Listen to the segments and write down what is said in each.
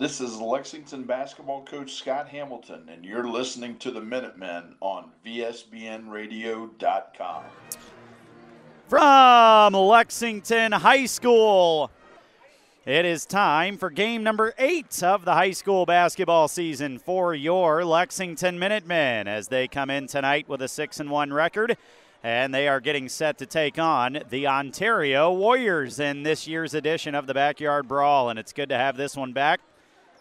This is Lexington basketball coach Scott Hamilton, and you're listening to the Minutemen on VSBNradio.com. From Lexington High School, it is time for game number eight of the high school basketball season for your Lexington Minutemen as they come in tonight with a 6 and 1 record and they are getting set to take on the Ontario Warriors in this year's edition of the Backyard Brawl. And it's good to have this one back.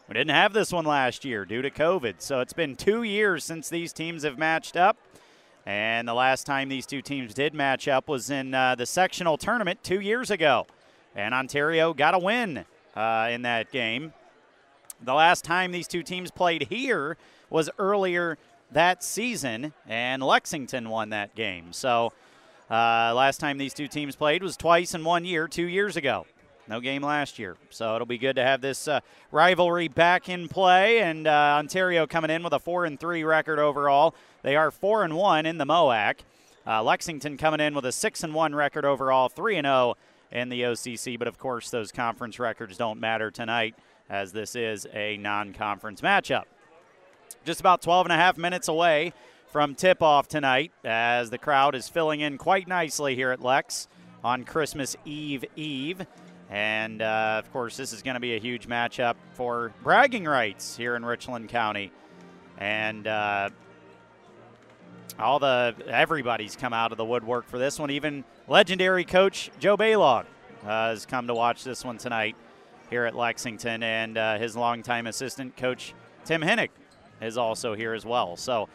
We didn't have this one last year due to COVID, so it's been two years since these teams have matched up. And the last time these two teams did match up was in uh, the sectional tournament two years ago. And Ontario got a win uh, in that game. The last time these two teams played here was earlier that season, and Lexington won that game. So uh, last time these two teams played was twice in one year, two years ago. No game last year. So it'll be good to have this uh, rivalry back in play. And uh, Ontario coming in with a 4 and 3 record overall. They are 4 and 1 in the MOAC. Uh, Lexington coming in with a 6 and 1 record overall, 3 and 0 in the OCC. But of course, those conference records don't matter tonight as this is a non conference matchup just about 12 and a half minutes away from tip off tonight as the crowd is filling in quite nicely here at Lex on Christmas Eve Eve. And uh, of course, this is going to be a huge matchup for bragging rights here in Richland County. And uh, all the everybody's come out of the woodwork for this one. Even legendary coach Joe Baylog uh, has come to watch this one tonight here at Lexington, and uh, his longtime assistant coach Tim Hinnick is also here as well. So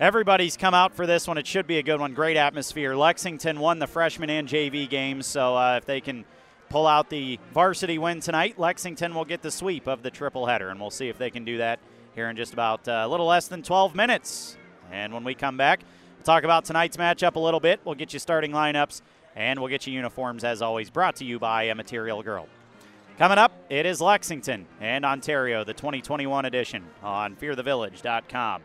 everybody's come out for this one. It should be a good one. Great atmosphere. Lexington won the freshman and JV games, so uh, if they can pull out the varsity win tonight, Lexington will get the sweep of the triple header, and we'll see if they can do that here in just about uh, a little less than 12 minutes. And when we come back, we'll talk about tonight's matchup a little bit. We'll get you starting lineups, and we'll get you uniforms as always. Brought to you by a Material Girl. Coming up, it is Lexington and Ontario, the 2021 edition on fearthevillage.com.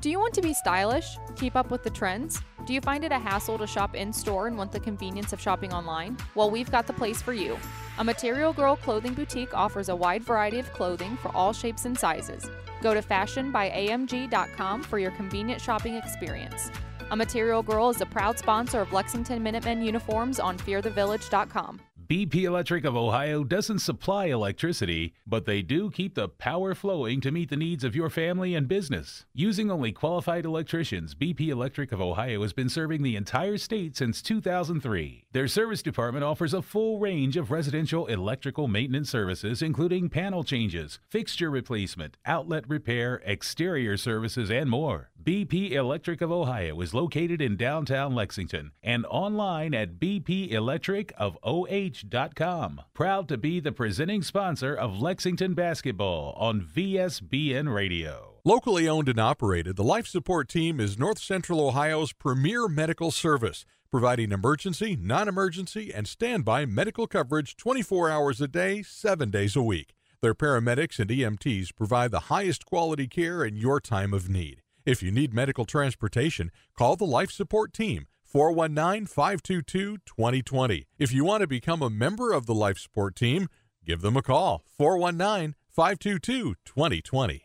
Do you want to be stylish? Keep up with the trends? Do you find it a hassle to shop in store and want the convenience of shopping online? Well, we've got the place for you. A Material Girl clothing boutique offers a wide variety of clothing for all shapes and sizes. Go to fashionbyamg.com for your convenient shopping experience. A Material Girl is a proud sponsor of Lexington Minutemen uniforms on fearthevillage.com. BP Electric of Ohio doesn't supply electricity, but they do keep the power flowing to meet the needs of your family and business. Using only qualified electricians, BP Electric of Ohio has been serving the entire state since 2003. Their service department offers a full range of residential electrical maintenance services, including panel changes, fixture replacement, outlet repair, exterior services, and more. BP Electric of Ohio is located in downtown Lexington and online at bpelectricofoh.com. Proud to be the presenting sponsor of Lexington basketball on VSBN Radio. Locally owned and operated, the Life Support Team is North Central Ohio's premier medical service, providing emergency, non emergency, and standby medical coverage 24 hours a day, 7 days a week. Their paramedics and EMTs provide the highest quality care in your time of need. If you need medical transportation, call the Life Support Team 419 522 2020. If you want to become a member of the Life Support Team, give them a call 419 522 2020.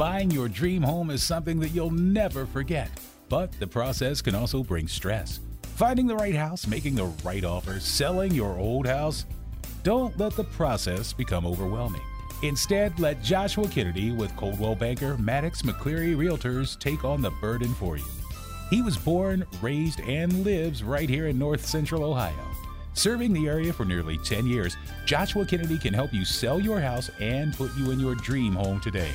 Buying your dream home is something that you'll never forget, but the process can also bring stress. Finding the right house, making the right offer, selling your old house. Don't let the process become overwhelming. Instead, let Joshua Kennedy with Coldwell Banker Maddox McCleary Realtors take on the burden for you. He was born, raised, and lives right here in North Central Ohio. Serving the area for nearly 10 years, Joshua Kennedy can help you sell your house and put you in your dream home today.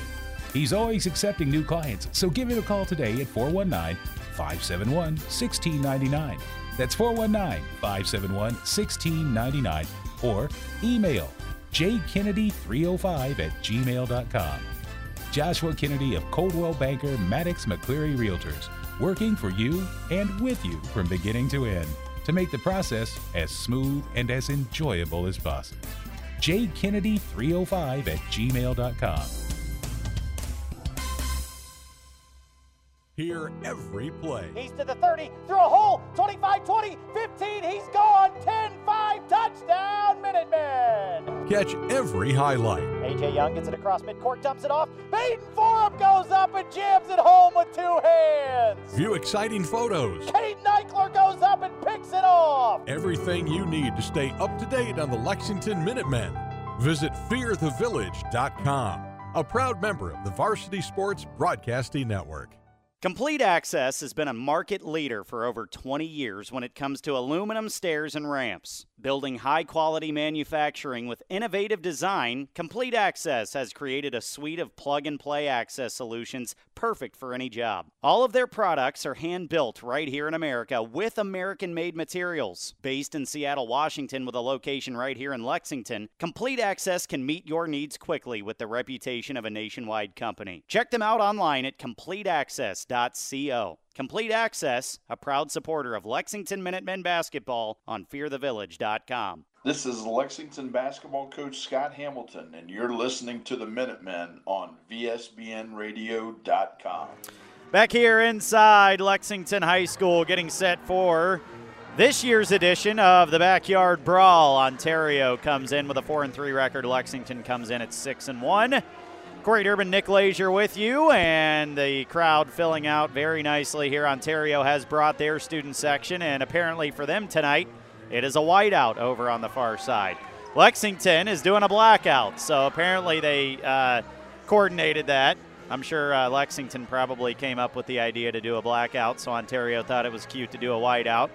He's always accepting new clients, so give him a call today at 419 571 1699. That's 419 571 1699 or email jkennedy305 at gmail.com. Joshua Kennedy of Coldwell Banker Maddox McCleary Realtors, working for you and with you from beginning to end to make the process as smooth and as enjoyable as possible. jkennedy305 at gmail.com. Hear every play. He's to the 30, through a hole, 25 20, 15, he's gone, 10 5, touchdown, Minutemen! Catch every highlight. AJ Young gets it across midcourt, dumps it off. Baden Forup goes up and jams it home with two hands. View exciting photos. Kate Eichler goes up and picks it off. Everything you need to stay up to date on the Lexington Minutemen. Visit fearthevillage.com, a proud member of the Varsity Sports Broadcasting Network. Complete Access has been a market leader for over 20 years when it comes to aluminum stairs and ramps. Building high quality manufacturing with innovative design, Complete Access has created a suite of plug and play access solutions perfect for any job. All of their products are hand built right here in America with American made materials. Based in Seattle, Washington, with a location right here in Lexington, Complete Access can meet your needs quickly with the reputation of a nationwide company. Check them out online at CompleteAccess.co. Complete Access, a proud supporter of Lexington Minutemen basketball on fearthevillage.com. This is Lexington basketball coach Scott Hamilton, and you're listening to the Minutemen on VSBNradio.com. Back here inside Lexington High School, getting set for this year's edition of the Backyard Brawl. Ontario comes in with a four and three record. Lexington comes in at six and one. Corey Durbin, Nick Leisure with you, and the crowd filling out very nicely here. Ontario has brought their student section, and apparently for them tonight, it is a whiteout over on the far side. Lexington is doing a blackout, so apparently they uh, coordinated that. I'm sure uh, Lexington probably came up with the idea to do a blackout, so Ontario thought it was cute to do a whiteout.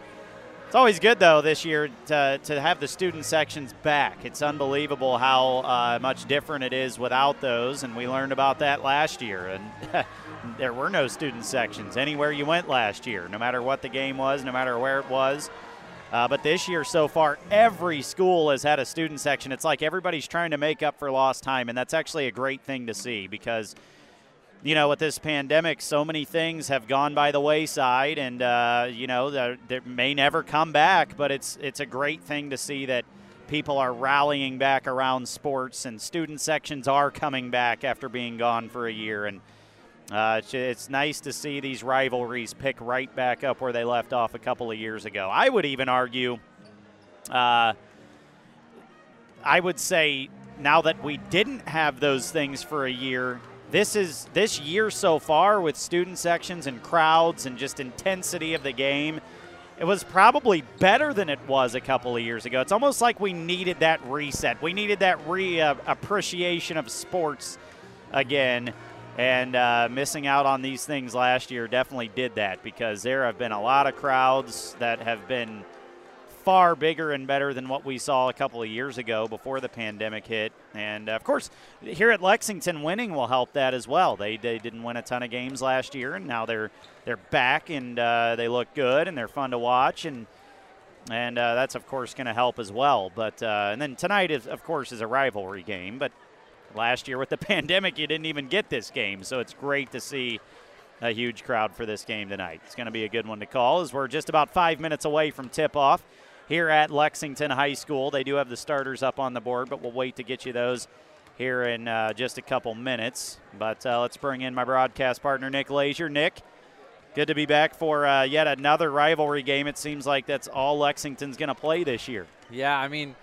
It's always good, though, this year to, to have the student sections back. It's unbelievable how uh, much different it is without those, and we learned about that last year. And there were no student sections anywhere you went last year, no matter what the game was, no matter where it was. Uh, but this year so far, every school has had a student section. It's like everybody's trying to make up for lost time, and that's actually a great thing to see because – you know, with this pandemic, so many things have gone by the wayside, and uh, you know, they may never come back. But it's it's a great thing to see that people are rallying back around sports, and student sections are coming back after being gone for a year, and uh, it's, it's nice to see these rivalries pick right back up where they left off a couple of years ago. I would even argue, uh, I would say now that we didn't have those things for a year, this is this year so far with student sections and crowds and just intensity of the game it was probably better than it was a couple of years ago. It's almost like we needed that reset. We needed that re appreciation of sports again. And uh, missing out on these things last year definitely did that because there have been a lot of crowds that have been far bigger and better than what we saw a couple of years ago before the pandemic hit. And uh, of course, here at Lexington, winning will help that as well. They, they didn't win a ton of games last year, and now they're they're back and uh, they look good and they're fun to watch and. And uh, that's of course going to help as well. But uh, and then tonight is of course is a rivalry game. But last year with the pandemic, you didn't even get this game, so it's great to see a huge crowd for this game tonight. It's going to be a good one to call as we're just about five minutes away from tip off here at Lexington High School. They do have the starters up on the board, but we'll wait to get you those here in uh, just a couple minutes. But uh, let's bring in my broadcast partner, Nick Leisure. Nick, good to be back for uh, yet another rivalry game. It seems like that's all Lexington's going to play this year. Yeah, I mean,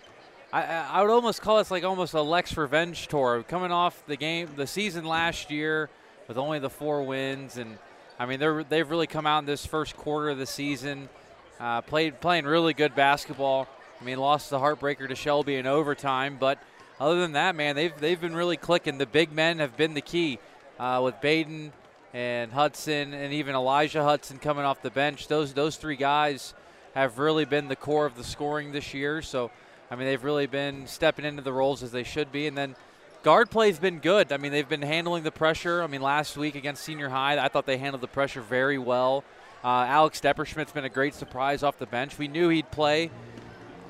I, I would almost call this like almost a Lex revenge tour. Coming off the game, the season last year with only the four wins, and I mean they're they've really come out in this first quarter of the season uh, played playing really good basketball. I mean, lost the heartbreaker to Shelby in overtime, but other than that, man, they've they've been really clicking. The big men have been the key uh, with Baden and Hudson, and even Elijah Hudson coming off the bench. Those those three guys have really been the core of the scoring this year. So, I mean, they've really been stepping into the roles as they should be, and then. Guard play's been good. I mean, they've been handling the pressure. I mean, last week against Senior High, I thought they handled the pressure very well. Uh, Alex Depperschmidt's been a great surprise off the bench. We knew he'd play.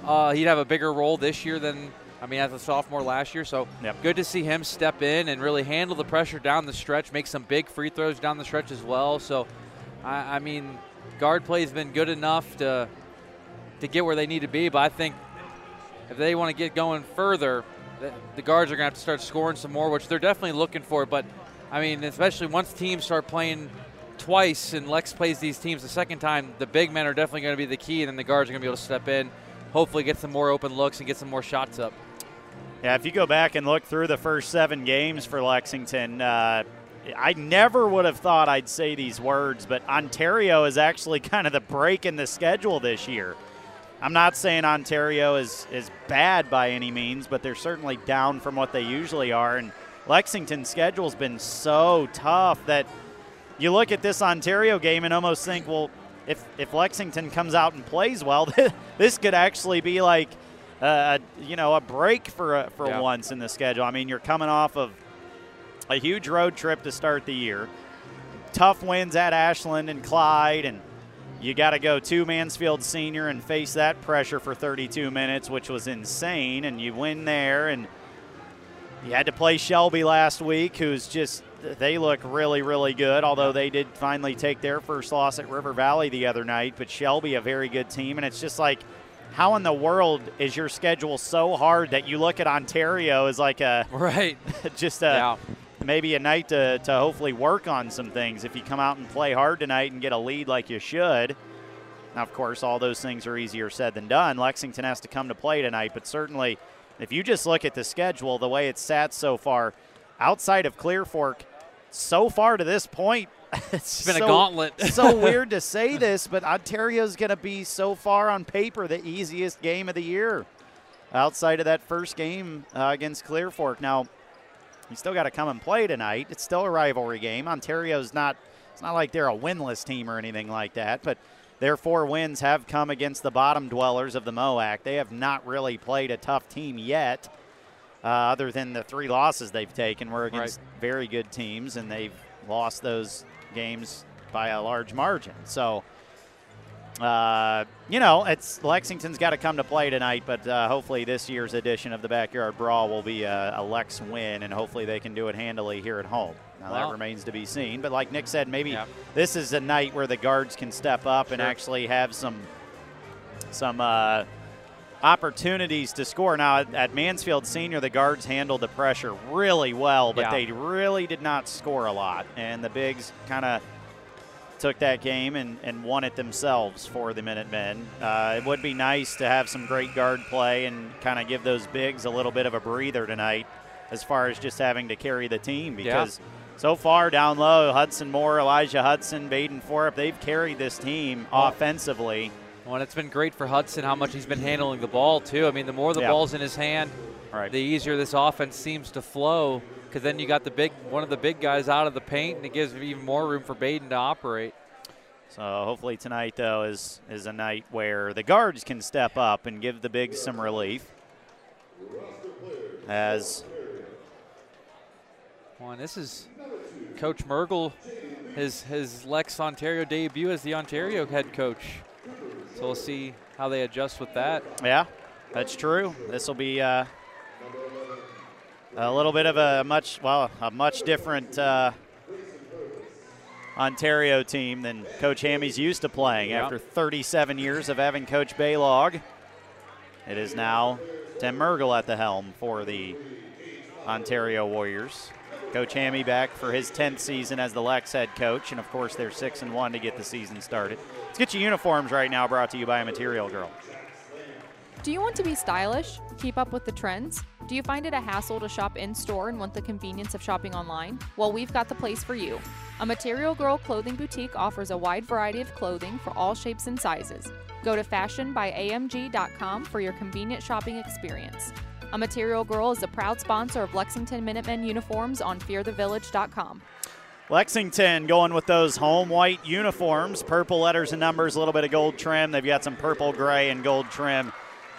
Uh, he'd have a bigger role this year than I mean, as a sophomore last year. So Yep. good to see him step in and really handle the pressure down the stretch, make some big free throws down the stretch as well. So, I, I mean, guard play has been good enough to to get where they need to be. But I think if they want to get going further, the, the guards are going to have to start scoring some more, which they're definitely looking for. But I mean, especially once teams start playing twice and Lex plays these teams the second time, the big men are definitely going to be the key, and then the guards are going to be able to step in, hopefully get some more open looks and get some more shots up. Yeah, if you go back and look through the first seven games for Lexington, uh, I never would have thought I'd say these words, but Ontario is actually kind of the break in the schedule this year. I'm not saying Ontario is, is bad by any means, but they're certainly down from what they usually are. And Lexington's schedule's been so tough that you look at this Ontario game and almost think, well, if, if Lexington comes out and plays well, this could actually be like – uh, you know, a break for a, for Yeah. once in the schedule. I mean, you're coming off of a huge road trip to start the year, tough wins at Ashland and Clyde, and you got to go to Mansfield Senior and face that pressure for 32 minutes, which was insane. And you win there, and you had to play Shelby last week, who's just they look really, really good. Although they did finally take their first loss at River Valley the other night, but Shelby a very good team, and it's just like how in the world is your schedule so hard that you look at Ontario as like a Right. just a Yeah. maybe a night to, to hopefully work on some things if you come out and play hard tonight and get a lead like you should. Now, of course, all those things are easier said than done. Lexington has to come to play tonight, but certainly if you just look at the schedule, the way it's sat so far, outside of Clear Fork, so far to this point, it's been a so- gauntlet. so weird to say this, but Ontario's going to be so far on paper the easiest game of the year outside of that first game uh, against Clear Fork. Now, you still got to come and play tonight. It's still a rivalry game. Ontario's not it's not like they're a winless team or anything like that, but their four wins have come against the bottom dwellers of the MOAC. They have not really played a tough team yet. Uh, other than the three losses they've taken were against very good teams, and they've lost those games by a large margin. So, uh, you know, it's Lexington's got to come to play tonight, but uh, hopefully this year's edition of the Backyard Brawl will be a, a Lex win, and hopefully they can do it handily here at home. Now Well- that remains to be seen, but like Nick said, maybe Yeah. this is a night where the guards can step up and actually have some some uh, opportunities to score. Now at, at Mansfield Senior, the guards handled the pressure really well, but Yeah. they really did not score a lot, and the bigs kind of took that game and, and won it themselves for the Minutemen. Uh, it would be nice to have some great guard play and kind of give those bigs a little bit of a breather tonight as far as just having to carry the team because so far down low, Hudson Moore, Elijah Hudson, Baden Forup, they've carried this team offensively. Well, it's been great for Hudson how much he's been handling the ball too. I mean, the more the Yeah. ball's in his hand, Right. the easier this offense seems to flow. Because then you got the big one of the big guys out of the paint, and it gives even more room for Baden to operate. So hopefully tonight though is is a night where the guards can step up and give the bigs some relief. As Well, this is Coach Mergel, his his Lex Ontario debut as the Ontario head coach. So we'll see how they adjust with that. Yeah, that's true. This will be uh, a little bit of a much well a much different uh, Ontario team than Coach Hammy's used to playing. Yeah. After 37 years of having Coach Baylog, it is now Tim Mergel at the helm for the Ontario Warriors. Coach Hammy back for his 10th season as the Lex head coach, and of course they're six and one to get the season started. Let's get your uniforms right now. Brought to you by Material Girl. Do you want to be stylish? Keep up with the trends? Do you find it a hassle to shop in store and want the convenience of shopping online? Well, we've got the place for you. A Material Girl clothing boutique offers a wide variety of clothing for all shapes and sizes. Go to fashionbyamg.com for your convenient shopping experience. A Material Girl is a proud sponsor of Lexington Minutemen uniforms on fearthevillage.com. Lexington going with those home white uniforms, purple letters and numbers, a little bit of gold trim. They've got some purple, gray, and gold trim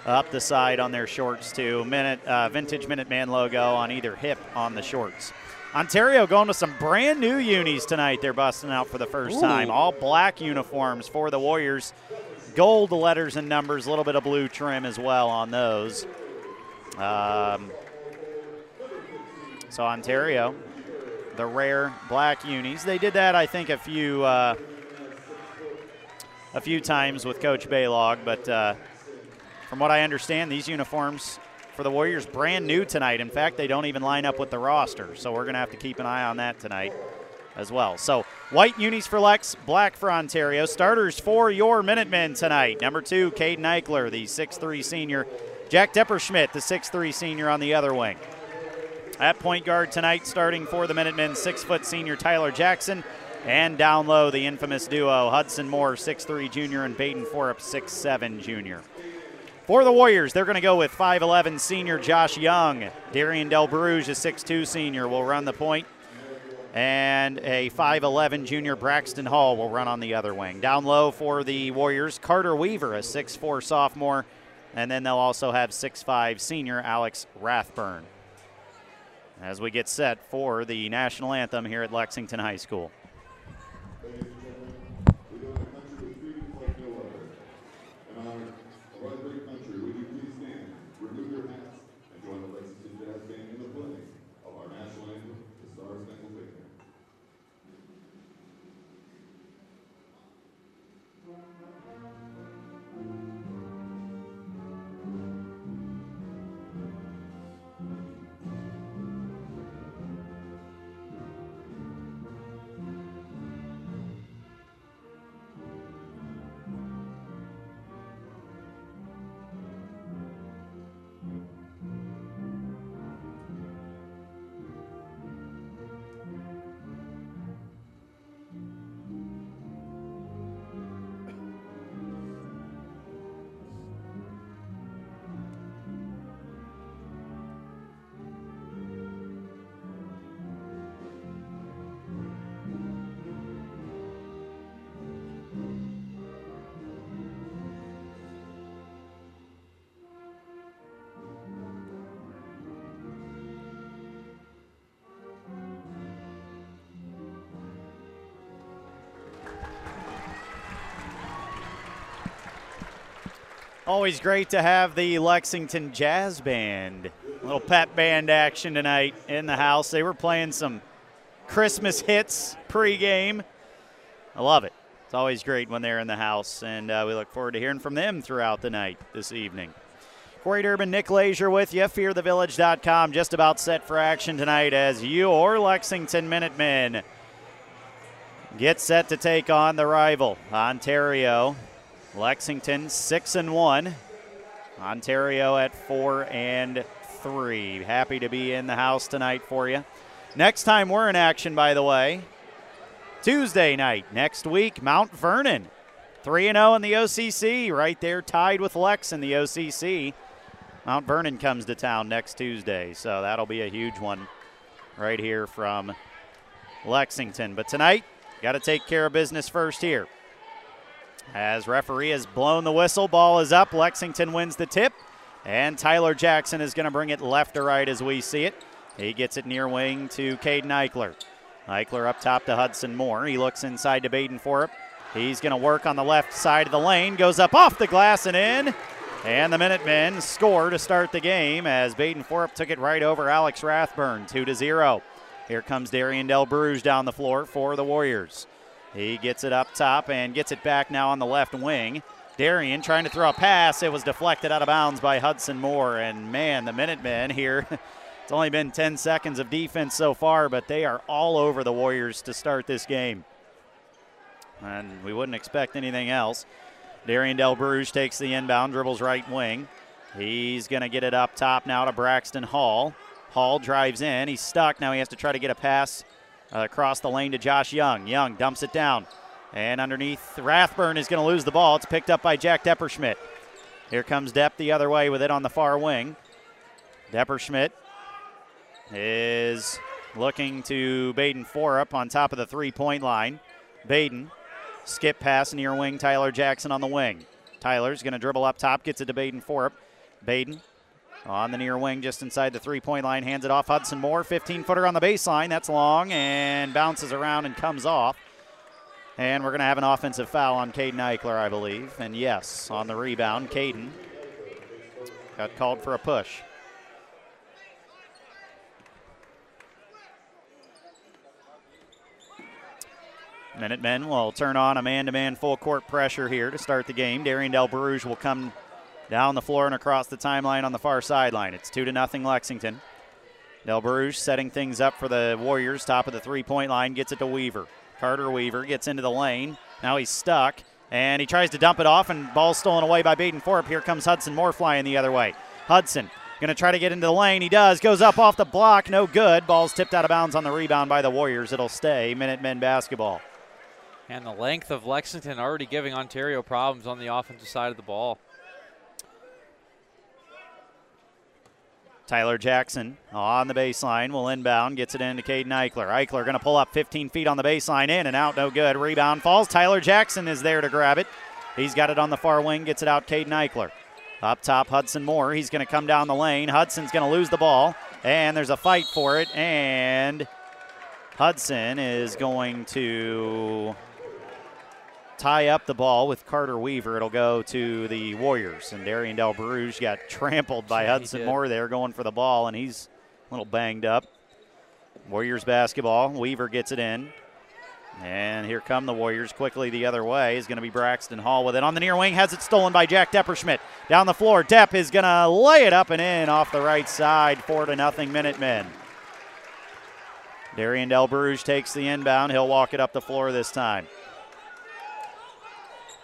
up the side on their shorts too. Minute uh, vintage Minuteman logo on either hip on the shorts. Ontario going with some brand new unis tonight. They're busting out for the first Ooh. time. All black uniforms for the Warriors. Gold letters and numbers, a little bit of blue trim as well on those. Um, so Ontario, the rare black unis, they did that I think a few uh, a few times with Coach Baylog, but uh, from what I understand, these uniforms for the Warriors brand new tonight. In fact, they don't even line up with the roster, so we're going to have to keep an eye on that tonight as well. So white unis for Lex, black for Ontario. Starters for your Minutemen tonight. Number two, Caden Eichler, the 6'3 senior. Jack Depperschmidt, the 6'3 senior on the other wing. At point guard tonight, starting for the Minutemen, six foot senior Tyler Jackson. And down low, the infamous duo Hudson Moore, 6'3 junior, and Baden Forup, 6'7 junior. For the Warriors, they're going to go with 5'11 senior Josh Young. Darian Del Bruges, a 6'2 senior, will run the point and a 5'11 junior Braxton Hall will run on the other wing. Down low for the Warriors, Carter Weaver, a 6'4 sophomore, and then they'll also have 6'5 senior Alex Rathburn. As we get set for the national anthem here at Lexington High School. Always great to have the Lexington Jazz Band. A little pep band action tonight in the house. They were playing some Christmas hits pregame. I love it. It's always great when they're in the house, and uh, we look forward to hearing from them throughout the night this evening. Corey Durbin, Nick Leisure with you. FearTheVillage.com just about set for action tonight as your Lexington Minutemen get set to take on the rival, Ontario. Lexington six and one. Ontario at four and three. Happy to be in the house tonight for you. Next time we're in action, by the way, Tuesday night next week, Mount Vernon. 3 and 0 in the OCC, right there, tied with Lex in the OCC. Mount Vernon comes to town next Tuesday, so that'll be a huge one right here from Lexington. But tonight, got to take care of business first here. As referee has blown the whistle, ball is up. Lexington wins the tip, and Tyler Jackson is going to bring it left to right as we see it. He gets it near wing to Caden Eichler. Eichler up top to Hudson Moore. He looks inside to Baden Forup. He's going to work on the left side of the lane, goes up off the glass and in. And the Minutemen score to start the game as Baden Forup took it right over Alex Rathburn, 2 to 0. Here comes Darian Del Bruges down the floor for the Warriors. He gets it up top and gets it back now on the left wing. Darian trying to throw a pass. It was deflected out of bounds by Hudson Moore. And man, the Minutemen here. it's only been 10 seconds of defense so far, but they are all over the Warriors to start this game. And we wouldn't expect anything else. Darian Del Bruges takes the inbound, dribbles right wing. He's going to get it up top now to Braxton Hall. Hall drives in. He's stuck. Now he has to try to get a pass Uh, across the lane to Josh Young. Young dumps it down. And underneath, Rathburn is going to lose the ball. It's picked up by Jack Depperschmidt. Here comes Depp the other way with it on the far wing. Depperschmidt is looking to Baden Forup on top of the three point line. Baden, skip pass near wing, Tyler Jackson on the wing. Tyler's going to dribble up top, gets it to Baden Forup. Baden on the near wing, just inside the three point line, hands it off Hudson Moore. 15 footer on the baseline. That's long and bounces around and comes off. And we're going to have an offensive foul on Caden Eichler, I believe. And yes, on the rebound, Caden got called for a push. Minutemen will turn on a man to man full court pressure here to start the game. Darian Del Bruges will come down the floor and across the timeline on the far sideline. It's 2 to nothing Lexington. Del Bruges setting things up for the Warriors, top of the three point line, gets it to Weaver. Carter Weaver gets into the lane. Now he's stuck, and he tries to dump it off, and ball stolen away by Baden Forup. Here comes Hudson Moore flying the other way. Hudson going to try to get into the lane. He does. Goes up off the block. No good. Ball's tipped out of bounds on the rebound by the Warriors. It'll stay. Minute men basketball. And the length of Lexington already giving Ontario problems on the offensive side of the ball. Tyler Jackson on the baseline will inbound, gets it into Caden Eichler. Eichler going to pull up 15 feet on the baseline, in and out, no good. Rebound falls. Tyler Jackson is there to grab it. He's got it on the far wing, gets it out. Caden Eichler. Up top, Hudson Moore. He's going to come down the lane. Hudson's going to lose the ball, and there's a fight for it. And Hudson is going to tie up the ball with Carter Weaver. It'll go to the Warriors. And Darian Del Bruges got trampled by Yeah, Hudson. Moore there going for the ball, and he's a little banged up. Warriors basketball. Weaver gets it in. And here come the Warriors quickly the other way. Is going to be Braxton Hall with it on the near wing. Has it stolen by Jack Depperschmidt. Down the floor. Depp is going to lay it up and in off the right side. Four to nothing Minutemen. Darian Del Bruges takes the inbound. He'll walk it up the floor this time.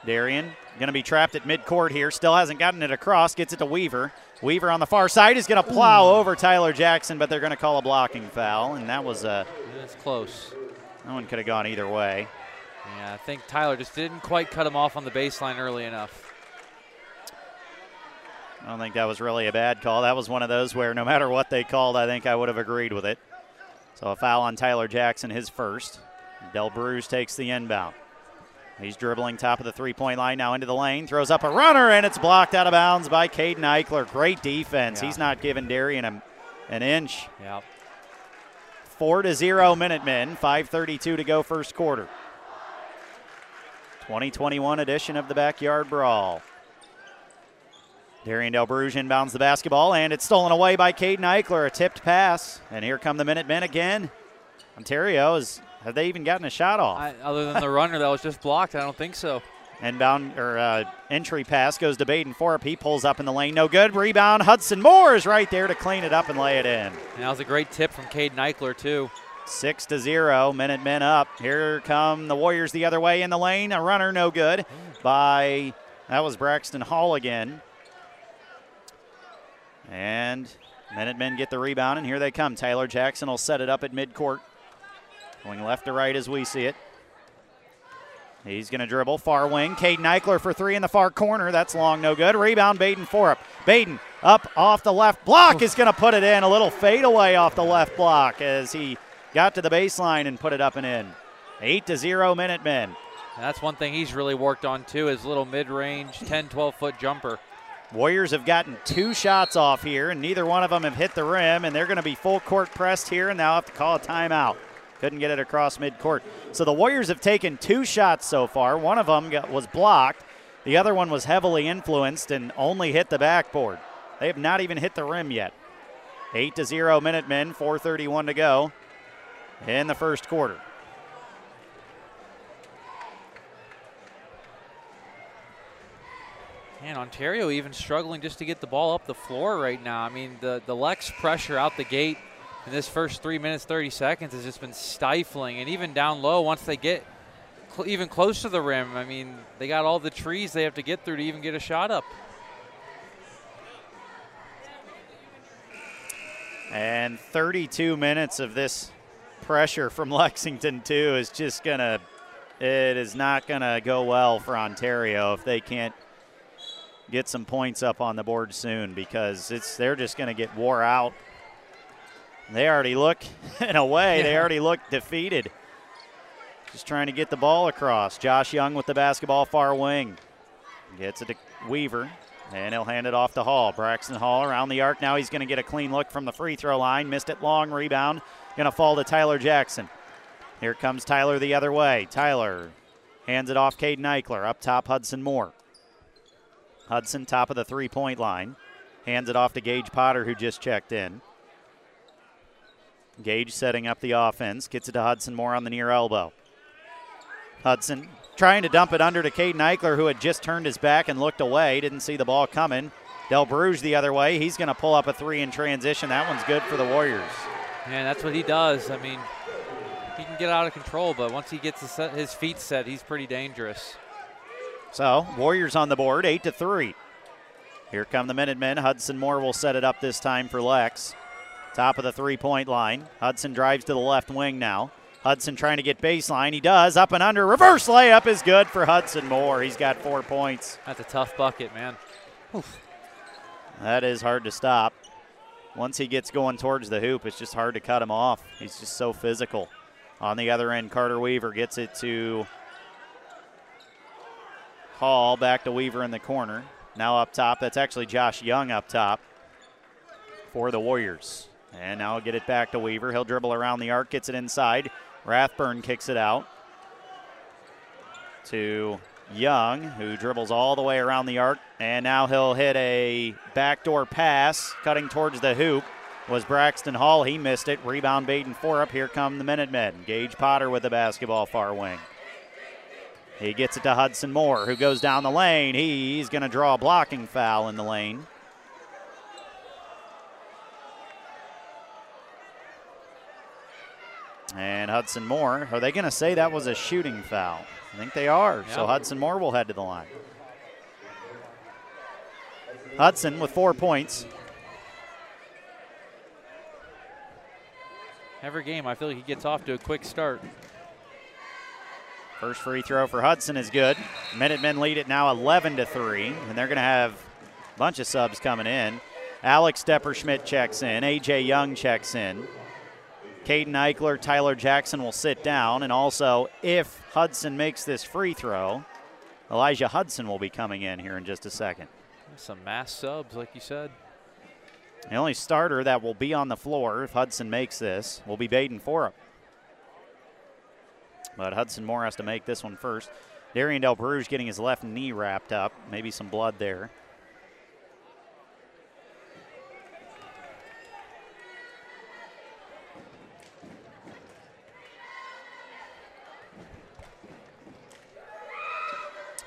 Darian going to be trapped at midcourt here. Still hasn't gotten it across. Gets it to Weaver. Weaver on the far side is going to plow over Tyler Jackson, but they're going to call a blocking foul, and that was a It's close. that one could have gone either way. Yeah, I think Tyler just didn't quite cut him off on the baseline early enough. I don't think that was really a bad call. That was one of those where no matter what they called, I think I would have agreed with it. So a foul on Tyler Jackson, his first. Del Bruges takes the inbound. He's dribbling top of the three point line now into the lane, throws up a runner, and it's blocked out of bounds by Caden Eichler. Great defense. Yeah. He's not giving Darian a, an inch. Yeah. Four to zero Minutemen. 5:32 to go first quarter. 2021 edition of the Backyard Brawl. Darian Del Bruges inbounds the basketball, and it's stolen away by Caden Eichler. A tipped pass, and here come the Minutemen again. Ontario is. Have they even gotten a shot off? I, other than the runner that was just blocked, I don't think so. Inbound or uh, entry pass goes to Baden Forup. He pulls up in the lane. No good. Rebound. Hudson Moore is right there to clean it up and lay it in. And that was a great tip from Caden Eichler, too. Six to zero. minute men up. Here come the Warriors the other way in the lane. A runner, no good. By that was Braxton Hall again. And Minutemen get the rebound, and here they come. Tyler Jackson will set it up at midcourt. Going left to right as we see it. He's going to dribble far wing. Caden Eichler for three in the far corner. That's long, no good. Rebound, Baden Forup. Baden up off the left block is going to put it in. A little fadeaway off the left block as he got to the baseline and put it up and in. Eight to zero Minutemen. And that's one thing he's really worked on, too, his little mid range 10, 12 foot jumper. Warriors have gotten two shots off here, and neither one of them have hit the rim, and they're going to be full court pressed here, and they'll have to call a timeout. Couldn't get it across midcourt. So the Warriors have taken two shots so far. One of them got, was blocked, the other one was heavily influenced and only hit the backboard. They have not even hit the rim yet. 8 to 0 Minutemen, 4.31 to go in the first quarter. And Ontario even struggling just to get the ball up the floor right now. I mean, the, the Lex pressure out the gate in this first three minutes, 30 seconds has just been stifling. And even down low, once they get cl- even close to the rim, I mean, they got all the trees they have to get through to even get a shot up. And 32 minutes of this pressure from Lexington, too, is just going to, it is not going to go well for Ontario if they can't get some points up on the board soon because it's they're just going to get wore out. They already look, in a way, they already look defeated. Just trying to get the ball across. Josh Young with the basketball far wing. Gets it to Weaver. And he'll hand it off to Hall. Braxton Hall around the arc. Now he's going to get a clean look from the free throw line. Missed it long. Rebound. Going to fall to Tyler Jackson. Here comes Tyler the other way. Tyler hands it off Caden Eichler. Up top, Hudson Moore. Hudson, top of the three point line. Hands it off to Gage Potter, who just checked in. Gage setting up the offense. Gets it to Hudson Moore on the near elbow. Hudson trying to dump it under to Caden Eichler, who had just turned his back and looked away, didn't see the ball coming. Del Bruges the other way. He's going to pull up a three in transition. That one's good for the Warriors. Yeah, that's what he does. I mean, he can get out of control, but once he gets his, his feet set, he's pretty dangerous. So Warriors on the board, eight to three. Here come the Minutemen. Hudson Moore will set it up this time for Lex. Top of the three-point line. Hudson drives to the left wing now. Hudson trying to get baseline. He does. Up and under. Reverse layup is good for Hudson Moore. He's got four points. That's a tough bucket, man. Oof. That is hard to stop. Once he gets going towards the hoop, it's just hard to cut him off. He's just so physical. On the other end, Carter Weaver gets it to Hall. Back to Weaver in the corner. Now up top, that's actually Josh Young up top for the Warriors. And now get it back to Weaver. He'll dribble around the arc, gets it inside. Rathburn kicks it out to Young, who dribbles all the way around the arc. And now he'll hit a backdoor pass, cutting towards the hoop. Was Braxton Hall. He missed it. Rebound Baden up. Here come the Minutemen. Gage Potter with the basketball far wing. He gets it to Hudson Moore, who goes down the lane. He's going to draw a blocking foul in the lane. And Hudson Moore, are they going to say that was a shooting foul? I think they are. Yep. So Hudson Moore will head to the line. Hudson with four points. Every game, I feel like he gets off to a quick start. First free throw for Hudson is good. Minutemen lead it now 11 to 3, and they're going to have a bunch of subs coming in. Alex Depperschmidt checks in. AJ Young checks in. Caden Eichler, Tyler Jackson will sit down. And also, if Hudson makes this free throw, Elijah Hudson will be coming in here in just a second. Some mass subs, like you said. The only starter that will be on the floor if Hudson makes this will be Baden Forup. But Hudson Moore has to make this one first. Darian Del Bruges getting his left knee wrapped up. Maybe some blood there.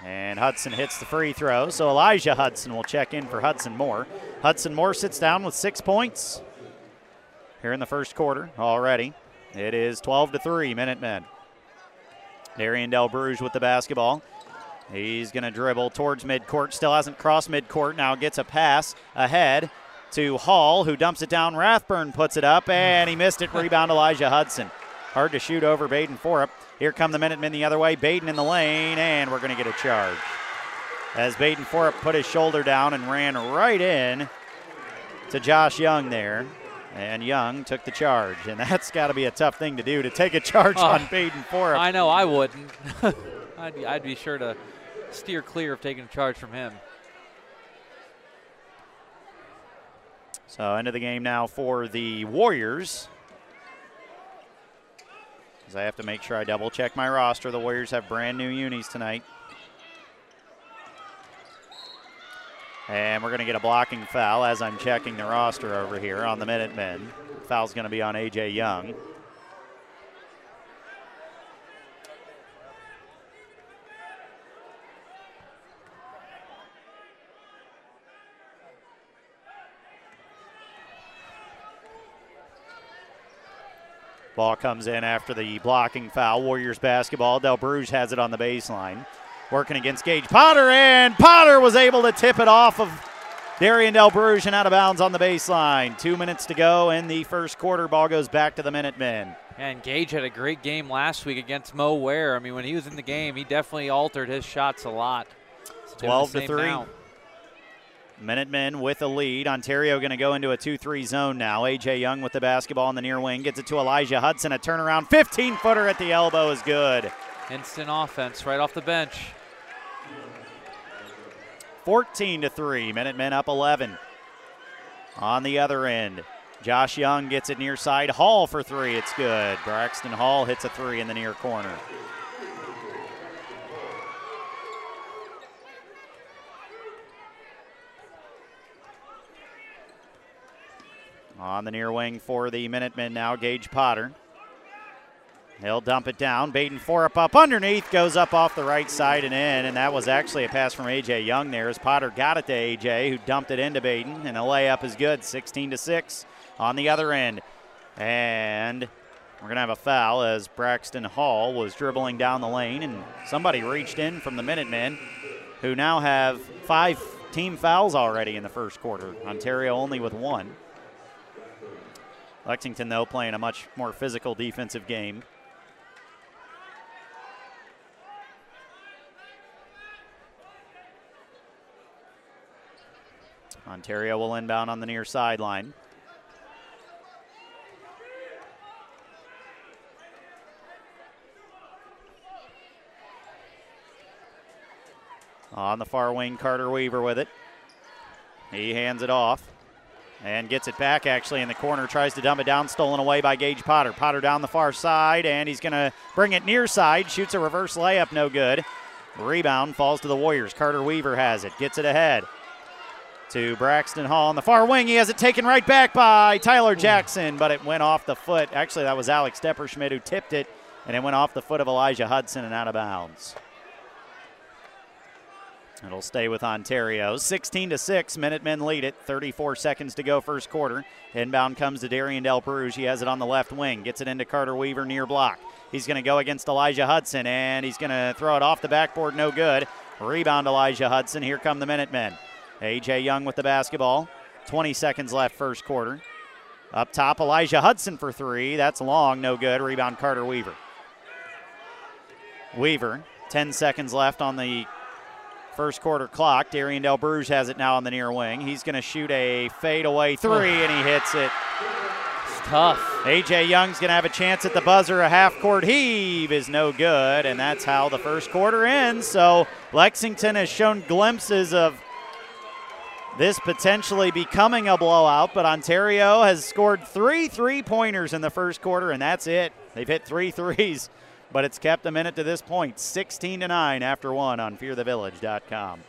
And Hudson hits the free throw. So Elijah Hudson will check in for Hudson Moore. Hudson Moore sits down with six points here in the first quarter already. It is 12 to 3, Minutemen. Darian Del Bruges with the basketball. He's going to dribble towards midcourt. Still hasn't crossed midcourt. Now gets a pass ahead to Hall, who dumps it down. Rathburn puts it up, and he missed it. Rebound Elijah Hudson. Hard to shoot over Baden Forup. Here come the Minutemen the other way. Baden in the lane, and we're going to get a charge. As Baden Forup put his shoulder down and ran right in to Josh Young there. And Young took the charge, and that's got to be a tough thing to do to take a charge oh, on Baden Forup. I know I wouldn't. I'd, be, I'd be sure to steer clear of taking a charge from him. So, end of the game now for the Warriors. I have to make sure I double check my roster. The Warriors have brand new unis tonight. And we're going to get a blocking foul as I'm checking the roster over here on the Minutemen. Foul's going to be on A.J. Young. Ball comes in after the blocking foul. Warriors basketball. Del Bruges has it on the baseline. Working against Gage Potter, and Potter was able to tip it off of Darian Del Bruges and out of bounds on the baseline. Two minutes to go in the first quarter. Ball goes back to the Minutemen. And Gage had a great game last week against Mo Ware. I mean, when he was in the game, he definitely altered his shots a lot. 12 to 3. Now. Minutemen with a lead. Ontario going to go into a 2 3 zone now. A.J. Young with the basketball in the near wing. Gets it to Elijah Hudson. A turnaround 15 footer at the elbow is good. Instant offense right off the bench. 14 to 3. Minutemen up 11. On the other end, Josh Young gets it near side. Hall for three. It's good. Braxton Hall hits a three in the near corner. On the near wing for the Minutemen now, Gage Potter. He'll dump it down. Baden Forup up underneath, goes up off the right side and in, and that was actually a pass from AJ Young there as Potter got it to AJ, who dumped it into Baden, and a layup is good, 16 to six on the other end. And we're gonna have a foul as Braxton Hall was dribbling down the lane, and somebody reached in from the Minutemen, who now have five team fouls already in the first quarter. Ontario only with one. Lexington, though, playing a much more physical defensive game. Ontario will inbound on the near sideline. On the far wing, Carter Weaver with it. He hands it off and gets it back actually in the corner. Tries to dump it down, stolen away by Gage Potter. Potter down the far side, and he's going to bring it near side. Shoots a reverse layup, no good. Rebound falls to the Warriors. Carter Weaver has it, gets it ahead to Braxton Hall on the far wing. He has it taken right back by Tyler Jackson, but it went off the foot. Actually, that was Alex Depperschmidt who tipped it, and it went off the foot of Elijah Hudson and out of bounds. It'll stay with Ontario. 16 to 6, Minutemen lead it. 34 seconds to go, first quarter. Inbound comes to Darian Del Bruges. He has it on the left wing. Gets it into Carter Weaver near block. He's going to go against Elijah Hudson, and he's going to throw it off the backboard. No good. Rebound Elijah Hudson. Here come the Minutemen. A.J. Young with the basketball. 20 seconds left, first quarter. Up top, Elijah Hudson for three. That's long, no good. Rebound Carter Weaver. Weaver, 10 seconds left on the first quarter clock. Darian Del Bruges has it now on the near wing. He's going to shoot a fadeaway three, and he hits it. It's tough. AJ Young's going to have a chance at the buzzer. A half court heave is no good, and that's how the first quarter ends. So Lexington has shown glimpses of this potentially becoming a blowout, but Ontario has scored three three pointers in the first quarter, and that's it. They've hit three threes but it's kept a minute to this point 16 to 9 after one on fearthevillage.com.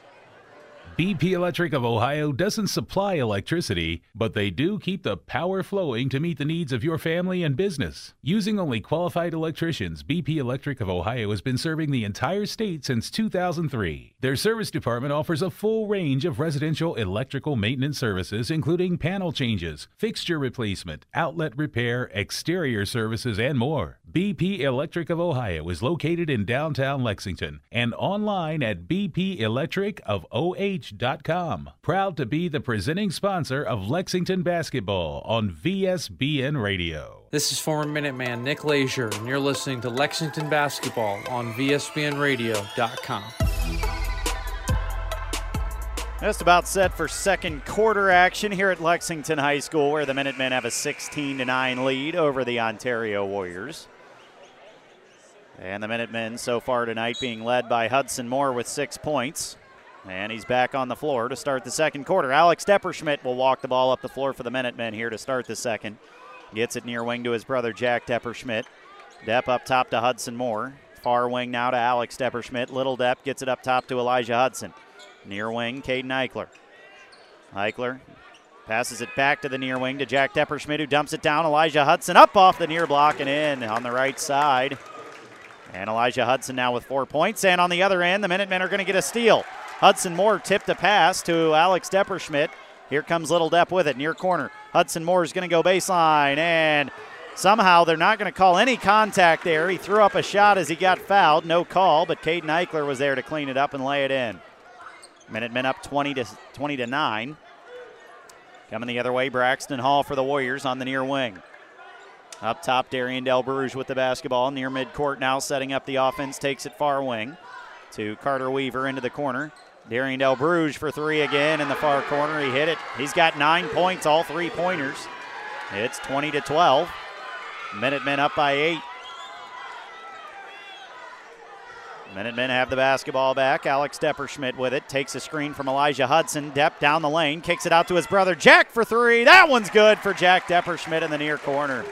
BP Electric of Ohio doesn't supply electricity, but they do keep the power flowing to meet the needs of your family and business. Using only qualified electricians, BP Electric of Ohio has been serving the entire state since 2003. Their service department offers a full range of residential electrical maintenance services, including panel changes, fixture replacement, outlet repair, exterior services, and more. BP Electric of Ohio is located in downtown Lexington and online at bpelectricofoh.com. Proud to be the presenting sponsor of Lexington basketball on VSBN Radio. This is former Minuteman Nick Leisure, and you're listening to Lexington basketball on VSBNRadio.com. Just about set for second quarter action here at Lexington High School, where the Minutemen have a 16 9 lead over the Ontario Warriors. And the Minutemen so far tonight being led by Hudson Moore with six points. And he's back on the floor to start the second quarter. Alex Depperschmidt will walk the ball up the floor for the Minutemen here to start the second. Gets it near wing to his brother Jack Depperschmidt. Depp up top to Hudson Moore. Far wing now to Alex Depperschmidt. Little Depp gets it up top to Elijah Hudson. Near wing, Caden Eichler. Eichler passes it back to the near wing to Jack Depperschmidt, who dumps it down. Elijah Hudson up off the near block and in on the right side. And Elijah Hudson now with four points. And on the other end, the Minutemen are going to get a steal. Hudson Moore tipped a pass to Alex Depperschmidt. Here comes Little Depp with it, near corner. Hudson Moore is going to go baseline, and somehow they're not going to call any contact there. He threw up a shot as he got fouled. No call, but Caden Eichler was there to clean it up and lay it in. Minutemen up 20 to 20 to 9. Coming the other way, Braxton Hall for the Warriors on the near wing. Up top, Darian Delbruge with the basketball near midcourt now, setting up the offense, takes it far wing to Carter Weaver into the corner. Darian Delbruge for three again in the far corner. He hit it. He's got nine points, all three pointers. It's 20 to 12. Minutemen up by eight. Minutemen have the basketball back. Alex Depperschmidt with it. Takes a screen from Elijah Hudson. Depp down the lane. Kicks it out to his brother Jack for three. That one's good for Jack Depperschmidt in the near corner.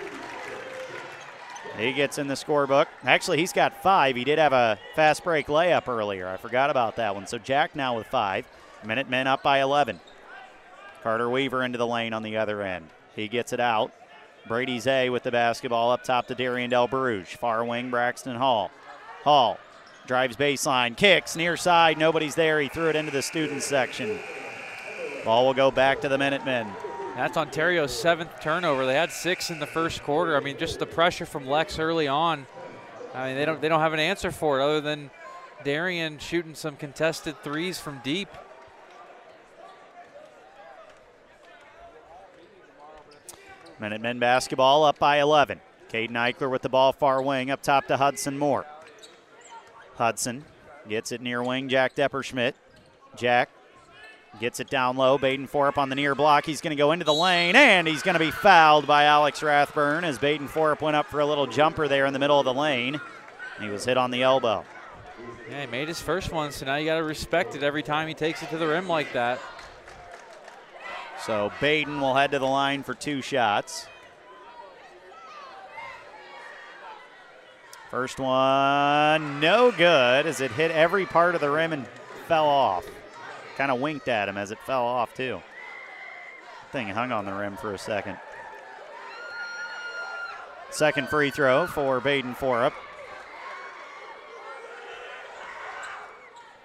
He gets in the scorebook. Actually, he's got five. He did have a fast break layup earlier. I forgot about that one. So Jack now with five. Minutemen up by 11. Carter Weaver into the lane on the other end. He gets it out. Brady Zay with the basketball up top to Darian Del Bruge. Far wing, Braxton Hall. Hall drives baseline, kicks near side. Nobody's there. He threw it into the student section. Ball will go back to the Minutemen. That's Ontario's seventh turnover. They had six in the first quarter. I mean, just the pressure from Lex early on. I mean, they don't they don't have an answer for it other than Darian shooting some contested threes from deep. Minutemen basketball up by 11. Caden Eichler with the ball far wing up top to Hudson Moore. Hudson gets it near wing, Jack Depperschmidt. Jack gets it down low. Baden Forup on the near block. He's going to go into the lane, and he's going to be fouled by Alex Rathburn as Baden Forup went up for a little jumper there in the middle of the lane. He was hit on the elbow. Yeah, he made his first one, so now you got to respect it every time he takes it to the rim like that. So Baden will head to the line for two shots. First one, no good as it hit every part of the rim and fell off. Kind of winked at him as it fell off, too. Thing hung on the rim for a second. Second free throw for Baden Forup.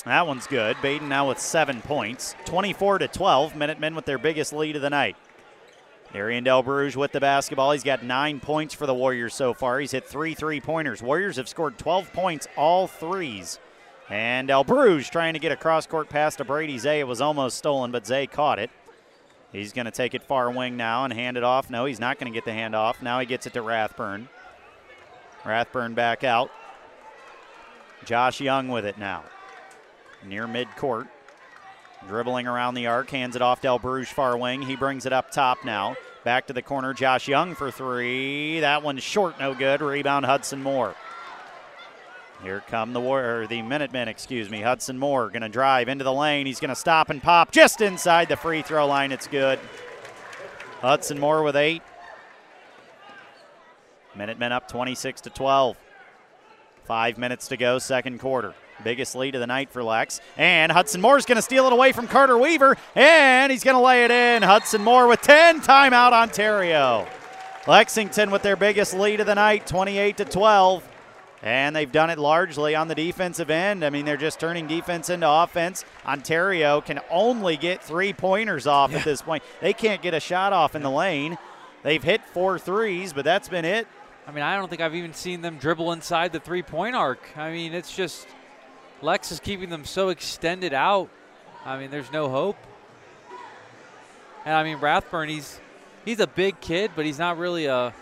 That one's good. Baden now with seven points. 24 to 12. Minutemen with their biggest lead of the night. Darian Del Bruge with the basketball. He's got nine points for the Warriors so far. He's hit three three pointers. Warriors have scored 12 points, all threes. And Del Bruge trying to get a cross court pass to Brady Zay. It was almost stolen, but Zay caught it. He's going to take it far wing now and hand it off. No, he's not going to get the hand off. Now he gets it to Rathburn. Rathburn back out. Josh Young with it now near midcourt. Dribbling around the arc, hands it off Del Bruge far wing. He brings it up top now. Back to the corner, Josh Young for three. That one's short, no good. Rebound Hudson Moore. Here come the war, the Minutemen, excuse me. Hudson Moore going to drive into the lane. He's going to stop and pop just inside the free throw line. It's good. Hudson Moore with eight. Minutemen up 26 to 12. Five minutes to go, second quarter. Biggest lead of the night for Lex. And Hudson Moore's going to steal it away from Carter Weaver, and he's going to lay it in. Hudson Moore with 10 timeout Ontario. Lexington with their biggest lead of the night, 28 to 12. And they've done it largely on the defensive end. I mean, they're just turning defense into offense. Ontario can only get three pointers off yeah. at this point. They can't get a shot off in the lane. They've hit four threes, but that's been it. I mean, I don't think I've even seen them dribble inside the three point arc. I mean, it's just Lex is keeping them so extended out. I mean, there's no hope. And I mean, Rathburn, he's he's a big kid, but he's not really a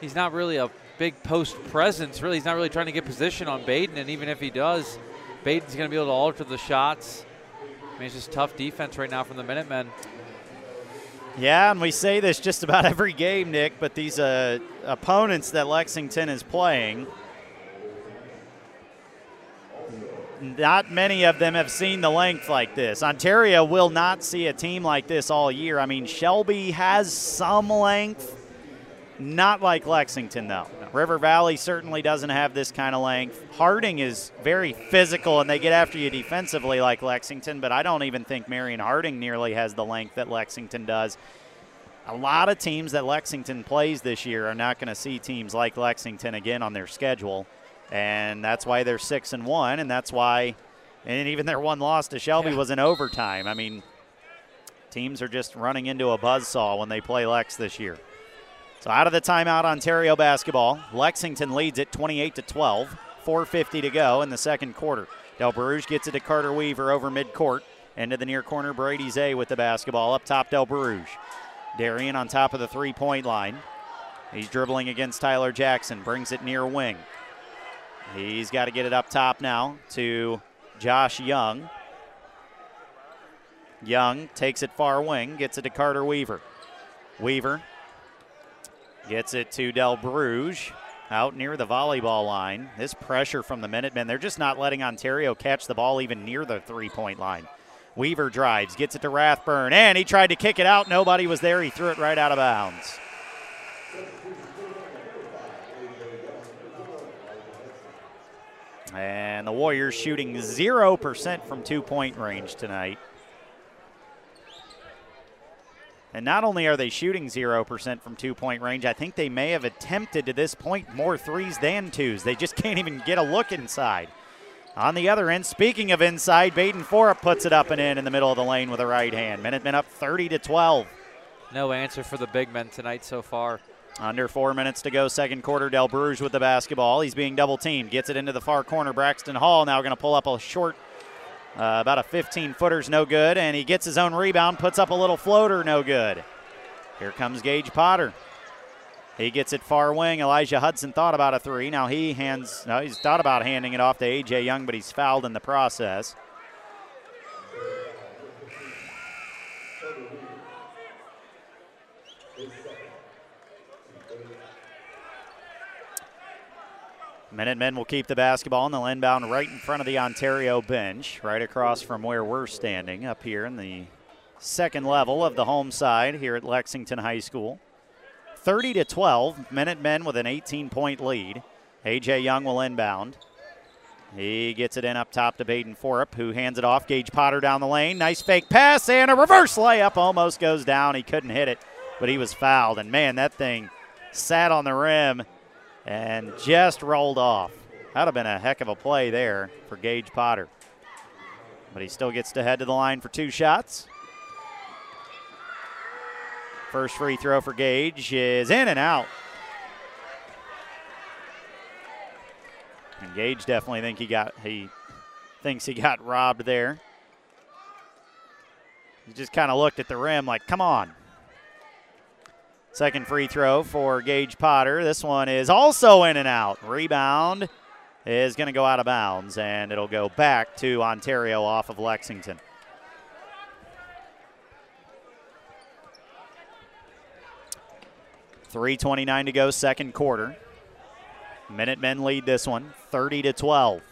he's not really a big post presence. Really, he's not really trying to get position on Baden. And even if he does, Baden's going to be able to alter the shots. I mean, it's just tough defense right now from the Minutemen. Yeah, and we say this just about every game, Nick, but these uh, opponents that Lexington is playing – not many of them have seen the length like this. Ontario will not see a team like this all year. I mean, Shelby has some length, not like Lexington, though. River Valley certainly doesn't have this kind of length. Harding is very physical, and they get after you defensively like Lexington, but I don't even think Marion Harding nearly has the length that Lexington does. A lot of teams that Lexington plays this year are not going to see teams like Lexington again on their schedule and that's why they're six and one, and that's why, and even their one loss to Shelby yeah. was in overtime. I mean, teams are just running into a buzzsaw when they play Lex this year. So out of the timeout, Ontario basketball. Lexington leads it 28 to 12. 4:50 to go in the second quarter. Del Bruge gets it to Carter Weaver over midcourt. Into the near corner, Brady Zay with the basketball. Up top, Del Bruge. Darian on top of the three point line. He's dribbling against Tyler Jackson, brings it near wing. He's got to get it up top now to Josh Young. Young takes it far wing, gets it to Carter Weaver. Weaver gets it to Del Bruge out near the volleyball line. This pressure from the Minutemen, they're just not letting Ontario catch the ball even near the three point line. Weaver drives, gets it to Rathburn, and he tried to kick it out. Nobody was there. He threw it right out of bounds. And the Warriors shooting 0% from two point range tonight. And not only are they shooting 0% from two point range, I think they may have attempted to this point more threes than twos. They just can't even get a look inside. On the other end, speaking of inside, Baden Forup puts it up and in in the middle of the lane with a right hand. Minutemen up 30 to 12. No answer for the big men tonight so far. Under four minutes to go, second quarter. Del Bruges with the basketball. He's being double teamed. Gets it into the far corner. Braxton Hall now going to pull up a short uh, about a 15 footer's no good, and he gets his own rebound, puts up a little floater, no good. Here comes Gage Potter. He gets it far wing. Elijah Hudson thought about a three. Now he hands, no, he's thought about handing it off to A.J. Young, but he's fouled in the process. Minutemen will keep the basketball and they'll inbound right in front of the Ontario bench, right across from where we're standing up here in the second level of the home side here at Lexington High School. 30 to 12, Minutemen with an 18 point lead. AJ Young will inbound. He gets it in up top to Baden Forup, who hands it off. Gage Potter down the lane. Nice fake pass and a reverse layup almost goes down. He couldn't hit it, but he was fouled. And man, that thing sat on the rim and just rolled off. That'd have been a heck of a play there for Gage Potter. But he still gets to head to the line for two shots. First free throw for Gage is in and out. And Gage definitely think he got he thinks he got robbed there. He just kind of looked at the rim like, come on. Second free throw for Gage Potter. This one is also in and out. Rebound is going to go out of bounds, and it'll go back to Ontario off of Lexington. Three twenty-nine to go, second quarter. Minutemen lead this one, 30 to 12.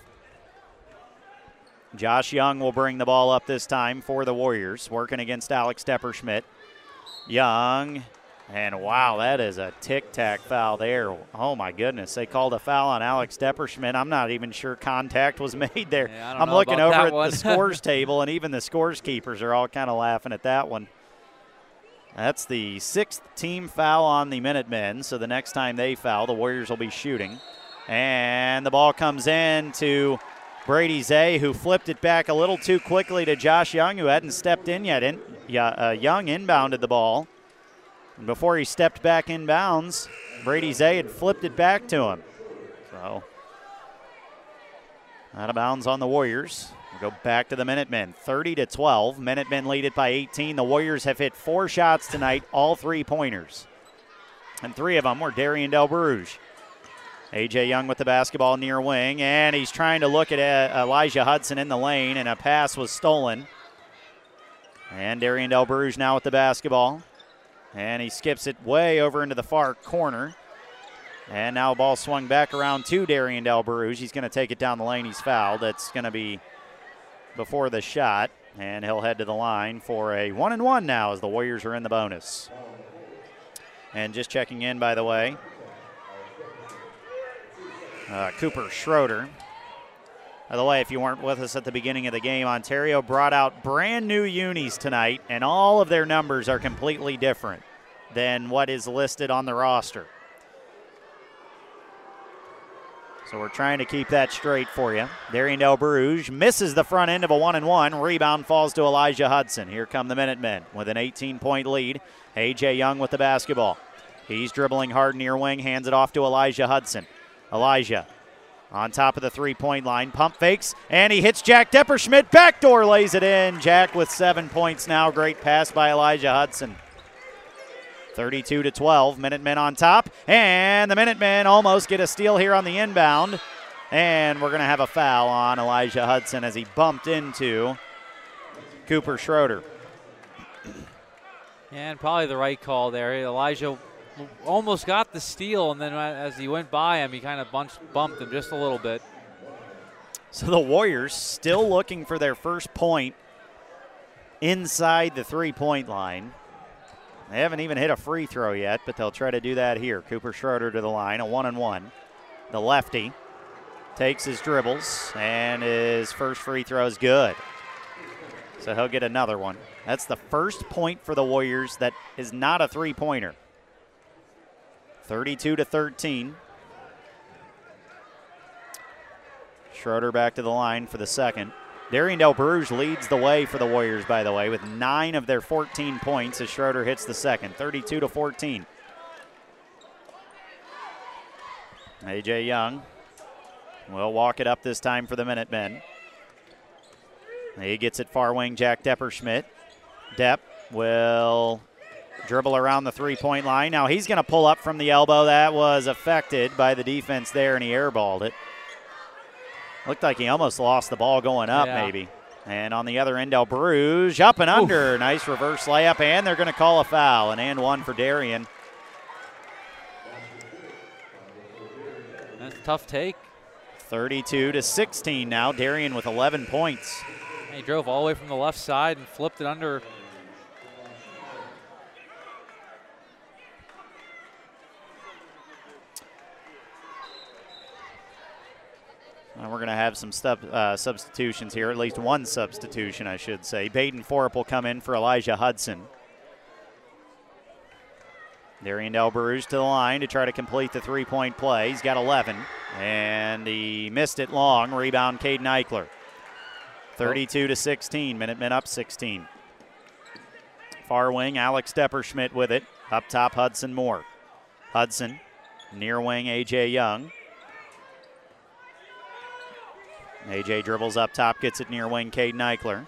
Josh Young will bring the ball up this time for the Warriors, working against Alex Depperschmidt. Young and wow, that is a tic tac foul there. Oh my goodness, they called a foul on Alex Depperschmidt. I'm not even sure contact was made there. Yeah, I'm looking over at one. the scores table, and even the scores keepers are all kind of laughing at that one. That's the sixth team foul on the Minutemen. So the next time they foul, the Warriors will be shooting. And the ball comes in to Brady Zay, who flipped it back a little too quickly to Josh Young, who hadn't stepped in yet. In, uh, Young inbounded the ball. And before he stepped back in bounds, Brady Zay had flipped it back to him. So, out of bounds on the Warriors. We'll go back to the Minutemen. 30 to 12. Minutemen lead it by 18. The Warriors have hit four shots tonight, all three pointers. And three of them were Darian Del Bruges. AJ Young with the basketball near wing, and he's trying to look at uh, Elijah Hudson in the lane, and a pass was stolen. And Darian Del Bruges now with the basketball. And he skips it way over into the far corner. And now ball swung back around to Darian Del. He's going to take it down the lane. He's fouled. That's going to be before the shot. And he'll head to the line for a one and one now as the Warriors are in the bonus. And just checking in, by the way, uh, Cooper Schroeder. By the way, if you weren't with us at the beginning of the game, Ontario brought out brand new unis tonight, and all of their numbers are completely different than what is listed on the roster. So we're trying to keep that straight for you. Darian Del Bruges misses the front end of a one and one. Rebound falls to Elijah Hudson. Here come the Minutemen with an 18 point lead. AJ Young with the basketball. He's dribbling hard near wing, hands it off to Elijah Hudson. Elijah on top of the three point line. Pump fakes, and he hits Jack Depperschmidt. Backdoor lays it in. Jack with seven points now. Great pass by Elijah Hudson. 32 to 12. Minutemen on top. And the Minutemen almost get a steal here on the inbound. And we're going to have a foul on Elijah Hudson as he bumped into Cooper Schroeder. And probably the right call there. Elijah almost got the steal, and then as he went by him, he kind of bumped, bumped him just a little bit. So the Warriors still looking for their first point inside the three point line. They haven't even hit a free throw yet, but they'll try to do that here. Cooper Schroeder to the line, a one and one. The lefty takes his dribbles, and his first free throw is good. So he'll get another one. That's the first point for the Warriors that is not a three pointer. 32 to 13. Schroeder back to the line for the second. Darian Del Bruges leads the way for the Warriors, by the way, with nine of their 14 points as Schroeder hits the second, 32 to 14. AJ Young will walk it up this time for the Minutemen. He gets it far wing, Jack Depperschmidt. Depp will dribble around the three point line. Now he's going to pull up from the elbow. That was affected by the defense there, and he airballed it. Looked like he almost lost the ball going up, Yeah. maybe. And on the other end, El Bruges up and under. Nice reverse layup, and they're going to call a foul. An and one for Darian. That's a tough take. 32 to 16 now. Darian with 11 points. He drove all the way from the left side and flipped it under. And we're going to have some uh, substitutions here, at least one substitution, I should say. Baden Forup will come in for Elijah Hudson. Darian Del Bruges to the line to try to complete the three point play. He's got 11, and he missed it long. Rebound, Caden Eichler. 32 to 16. Minutemen up 16. Far wing, Alex Depperschmidt with it. Up top, Hudson Moore. Hudson, near wing, A.J. Young. AJ dribbles up top, gets it near wing, Caden Eichler.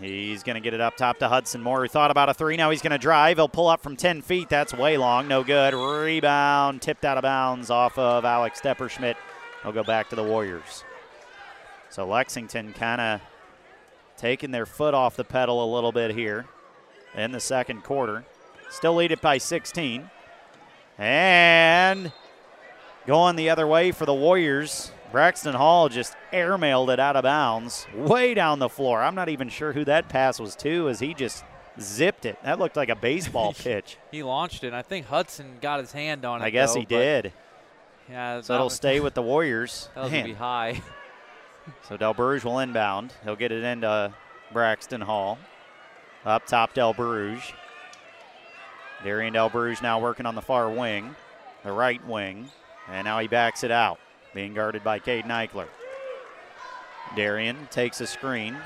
He's going to get it up top to Hudson Moore, who thought about a three. Now he's going to drive. He'll pull up from 10 feet. That's way long. No good. Rebound, tipped out of bounds off of Alex Depperschmidt. He'll go back to the Warriors. So Lexington kind of taking their foot off the pedal a little bit here in the second quarter. Still lead it by 16. And going the other way for the Warriors. Braxton Hall just airmailed it out of bounds, way down the floor. I'm not even sure who that pass was to, as he just zipped it. That looked like a baseball pitch. He launched it. and I think Hudson got his hand on it. I guess though, he did. Yeah, So it'll stay with the Warriors. That was Man. be high. So Del Bruges will inbound. He'll get it into Braxton Hall. Up top, Del Bruges. Darian Del Bruges now working on the far wing, the right wing, and now he backs it out, being guarded by Caden Eichler. Darian takes a screen,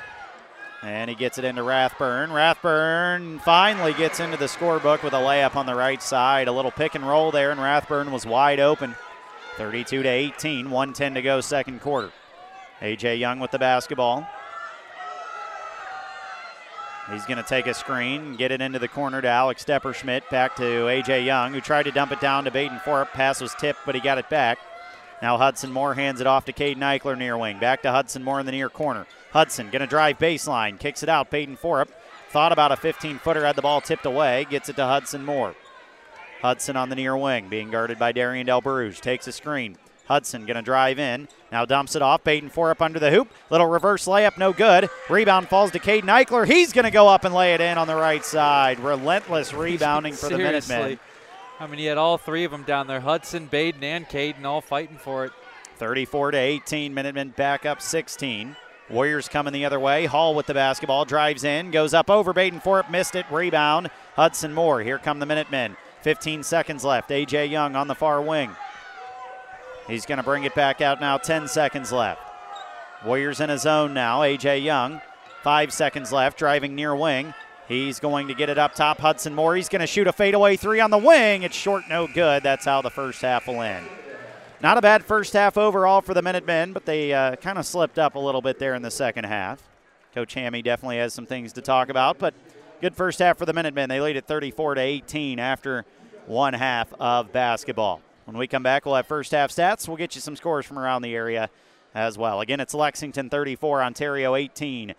and he gets it into Rathburn. Rathburn finally gets into the scorebook with a layup on the right side. A little pick and roll there, and Rathburn was wide open. 32 to 18, 110 to go, second quarter. AJ Young with the basketball. He's going to take a screen, get it into the corner to Alex Depperschmidt. Back to AJ Young, who tried to dump it down to Baden Forup. Pass was tipped, but he got it back. Now Hudson Moore hands it off to Caden Eichler near wing. Back to Hudson Moore in the near corner. Hudson going to drive baseline, kicks it out. Baden Forup thought about a 15 footer, had the ball tipped away, gets it to Hudson Moore. Hudson on the near wing, being guarded by Darian Del Bruges. Takes a screen. Hudson going to drive in. Now dumps it off. Baden Forup under the hoop. Little reverse layup, no good. Rebound falls to Caden Eichler. He's going to go up and lay it in on the right side. Relentless rebounding for the. Minutemen. I mean, he had all three of them down there Hudson, Baden, and Caden all fighting for it. 34 to 18. Minutemen back up 16. Warriors coming the other way. Hall with the basketball, drives in, goes up over Baden Forup, missed it. Rebound. Hudson Moore. Here come the Minutemen. 15 seconds left. AJ Young on the far wing. He's going to bring it back out now. 10 seconds left. Warriors in a zone now. AJ Young. Five seconds left. Driving near wing. He's going to get it up top. Hudson Moore. He's going to shoot a fadeaway three on the wing. It's short, no good. That's how the first half will end. Not a bad first half overall for the Minutemen, but they uh, kind of slipped up a little bit there in the second half. Coach Hammy definitely has some things to talk about, but good first half for the Minutemen. They lead at 34 to 18 after one half of basketball. When we come back, we'll have first half stats. We'll get you some scores from around the area as well. Again, it's Lexington 34, Ontario 18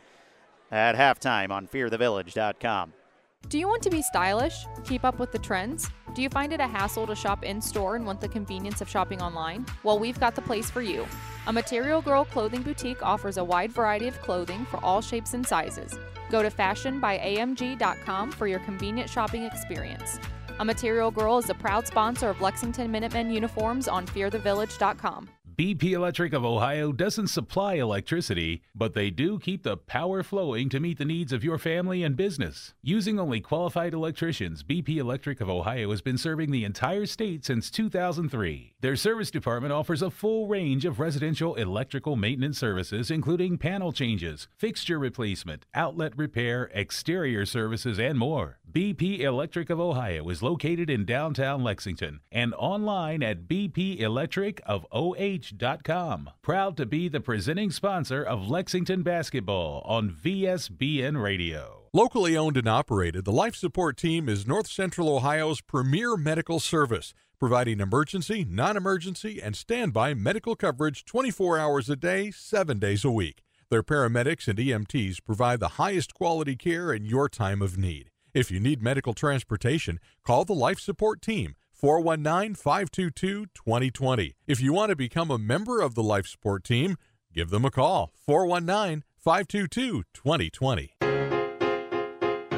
at halftime on fearthevillage.com. Do you want to be stylish? Keep up with the trends? Do you find it a hassle to shop in store and want the convenience of shopping online? Well, we've got the place for you. A Material Girl clothing boutique offers a wide variety of clothing for all shapes and sizes. Go to fashionbyamg.com for your convenient shopping experience. A Material Girl is a proud sponsor of Lexington Minutemen uniforms on fearthevillage.com. BP Electric of Ohio doesn't supply electricity, but they do keep the power flowing to meet the needs of your family and business. Using only qualified electricians, BP Electric of Ohio has been serving the entire state since 2003. Their service department offers a full range of residential electrical maintenance services, including panel changes, fixture replacement, outlet repair, exterior services, and more. BP Electric of Ohio is located in downtown Lexington and online at bpelectricofoh.com. Proud to be the presenting sponsor of Lexington basketball on VSBN Radio. Locally owned and operated, the Life Support Team is North Central Ohio's premier medical service, providing emergency, non emergency, and standby medical coverage 24 hours a day, 7 days a week. Their paramedics and EMTs provide the highest quality care in your time of need. If you need medical transportation, call the Life Support Team 419 522 2020. If you want to become a member of the Life Support Team, give them a call 419 522 2020.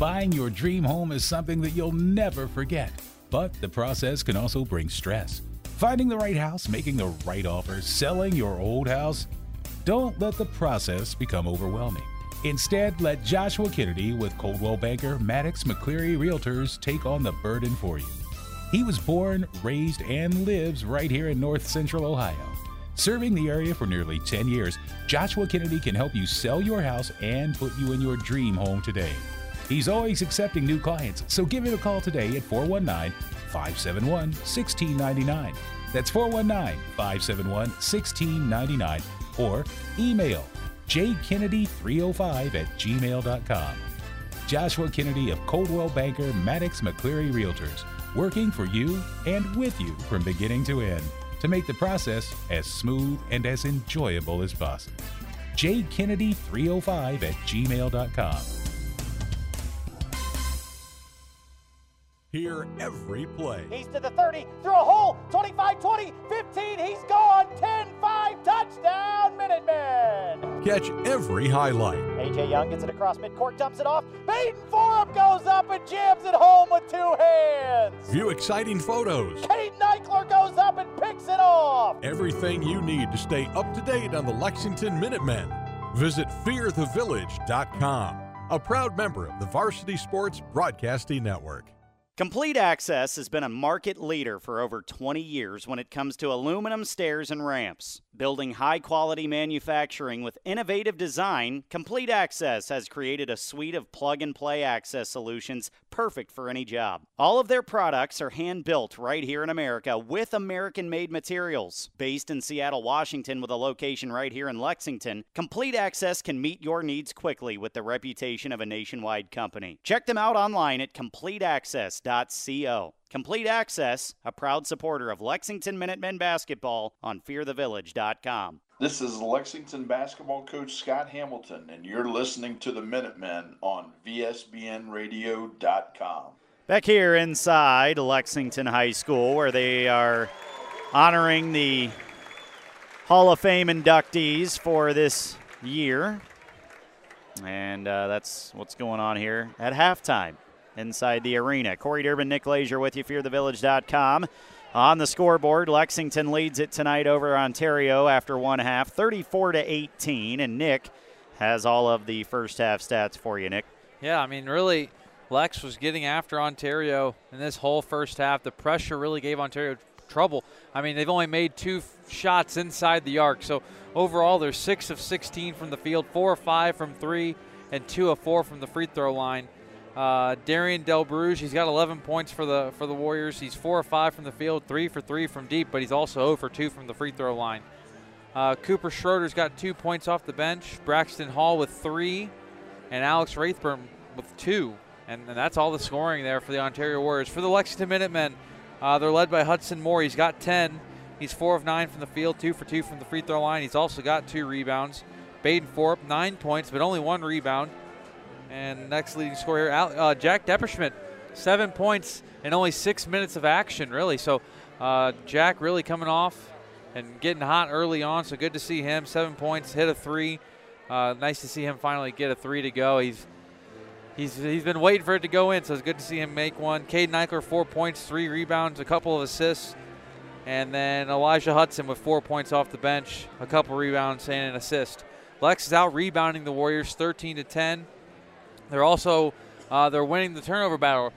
Buying your dream home is something that you'll never forget, but the process can also bring stress. Finding the right house, making the right offer, selling your old house. Don't let the process become overwhelming. Instead, let Joshua Kennedy with Coldwell Banker Maddox McCleary Realtors take on the burden for you. He was born, raised, and lives right here in North Central Ohio. Serving the area for nearly 10 years, Joshua Kennedy can help you sell your house and put you in your dream home today. He's always accepting new clients, so give him a call today at 419 571 1699. That's 419 571 1699 or email jkennedy305 at gmail.com. Joshua Kennedy of Coldwell Banker Maddox McCleary Realtors, working for you and with you from beginning to end to make the process as smooth and as enjoyable as possible. jkennedy305 at gmail.com. Hear every play. He's to the 30, through a hole, 25 20, 15, he's gone, 10 5, touchdown, Minutemen! Catch every highlight. AJ Young gets it across midcourt, dumps it off. Baden Forup goes up and jams it home with two hands. View exciting photos. Kate Eichler goes up and picks it off. Everything you need to stay up to date on the Lexington Minutemen. Visit fearthevillage.com, a proud member of the Varsity Sports Broadcasting Network. Complete Access has been a market leader for over 20 years when it comes to aluminum stairs and ramps. Building high quality manufacturing with innovative design, Complete Access has created a suite of plug and play access solutions perfect for any job. All of their products are hand built right here in America with American made materials. Based in Seattle, Washington, with a location right here in Lexington, Complete Access can meet your needs quickly with the reputation of a nationwide company. Check them out online at CompleteAccess.co. Complete Access, a proud supporter of Lexington Minutemen basketball on FearTheVillage.com. This is Lexington basketball coach Scott Hamilton, and you're listening to the Minutemen on VSBNradio.com. Back here inside Lexington High School, where they are honoring the Hall of Fame inductees for this year. And uh, that's what's going on here at halftime inside the arena. Corey Durbin, Nick Lazier with you, fearthevillage.com. On the scoreboard, Lexington leads it tonight over Ontario after one half, 34 to 18. And Nick has all of the first half stats for you, Nick. Yeah, I mean, really, Lex was getting after Ontario in this whole first half. The pressure really gave Ontario trouble. I mean, they've only made two shots inside the arc. So overall, they're six of 16 from the field, four of five from three, and two of four from the free throw line. Uh, Darian Del Bruges, he's got 11 points for the for the Warriors. He's four or five from the field, three for three from deep, but he's also 0 for two from the free throw line. Uh, Cooper Schroeder's got two points off the bench. Braxton Hall with three, and Alex Rathburn with two, and, and that's all the scoring there for the Ontario Warriors. For the Lexington Minutemen, uh, they're led by Hudson Moore. He's got 10. He's four of nine from the field, two for two from the free throw line. He's also got two rebounds. Baden Forup, nine points, but only one rebound. And next leading scorer here, uh, Jack Depperschmidt, seven points in only six minutes of action, really. So uh, Jack really coming off and getting hot early on. So good to see him. Seven points, hit a three. Uh, nice to see him finally get a three to go. He's he's he's been waiting for it to go in, so it's good to see him make one. Caden Eichler, four points, three rebounds, a couple of assists. And then Elijah Hudson with four points off the bench, a couple rebounds and an assist. Lex is out rebounding the Warriors 13 to 10. They're also uh, they're winning the turnover battle.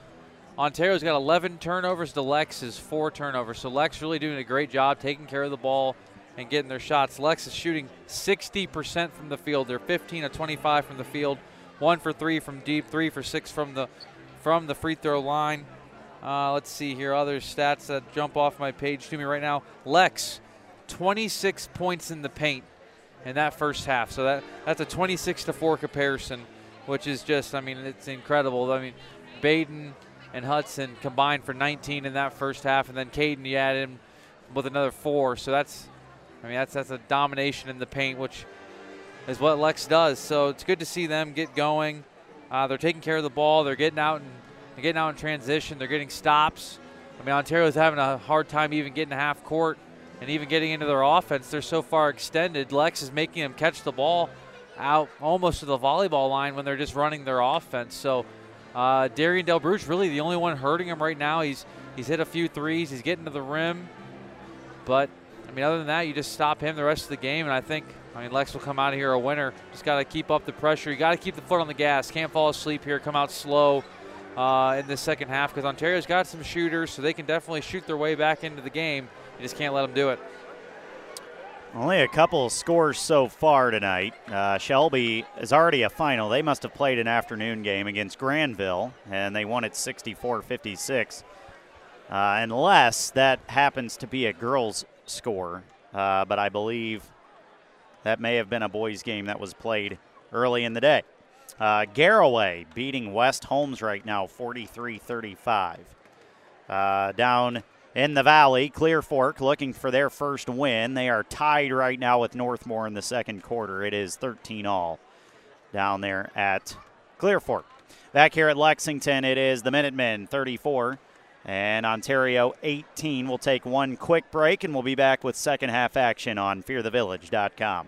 Ontario's got 11 turnovers to Lex's four turnovers. So Lex really doing a great job taking care of the ball and getting their shots. Lex is shooting 60% from the field. They're 15 to 25 from the field, one for three from deep, three for six from the from the free throw line. Uh, let's see here other stats that jump off my page to me right now. Lex, 26 points in the paint in that first half. So that that's a 26 to four comparison, which is just I mean it's incredible. I mean Baden and Hudson combined for 19 in that first half, and then Caden you add him with another four. So that's I mean that's that's a domination in the paint, which is what Lex does. So it's good to see them get going. Uh, they're taking care of the ball. They're getting out and they're getting out in transition. They're getting stops. I mean Ontario's having a hard time even getting to half court and even getting into their offense. They're so far extended. Lex is making them catch the ball out almost to the volleyball line when they're just running their offense. So uh, Darian Delbruge really the only one hurting him right now. He's he's hit a few threes. He's getting to the rim, but I mean other than that, you just stop him the rest of the game, and I think I mean Lex will come out of here a winner. Just got to keep up the pressure. You got to keep the foot on the gas. Can't fall asleep here. Come out slow. Uh, in the second half because Ontario's got some shooters, so they can definitely shoot their way back into the game. You just can't let them do it. Only a couple scores so far tonight. Uh, Shelby is already a final. They must have played an afternoon game against Granville, and they won it 64 56. Uh, unless that happens to be a girls' score, uh, but I believe that may have been a boys' game that was played early in the day. Uh, Garaway beating West Holmes right now 43 35. Uh, down in the Valley. Clear Fork looking for their first win. They are tied right now with Northmor in the second quarter. It is 13 all down there at Clear Fork. Back here at Lexington, it is the Minutemen 34 and Ontario 18. We'll take one quick break and we'll be back with second half action on fearthevillage.com.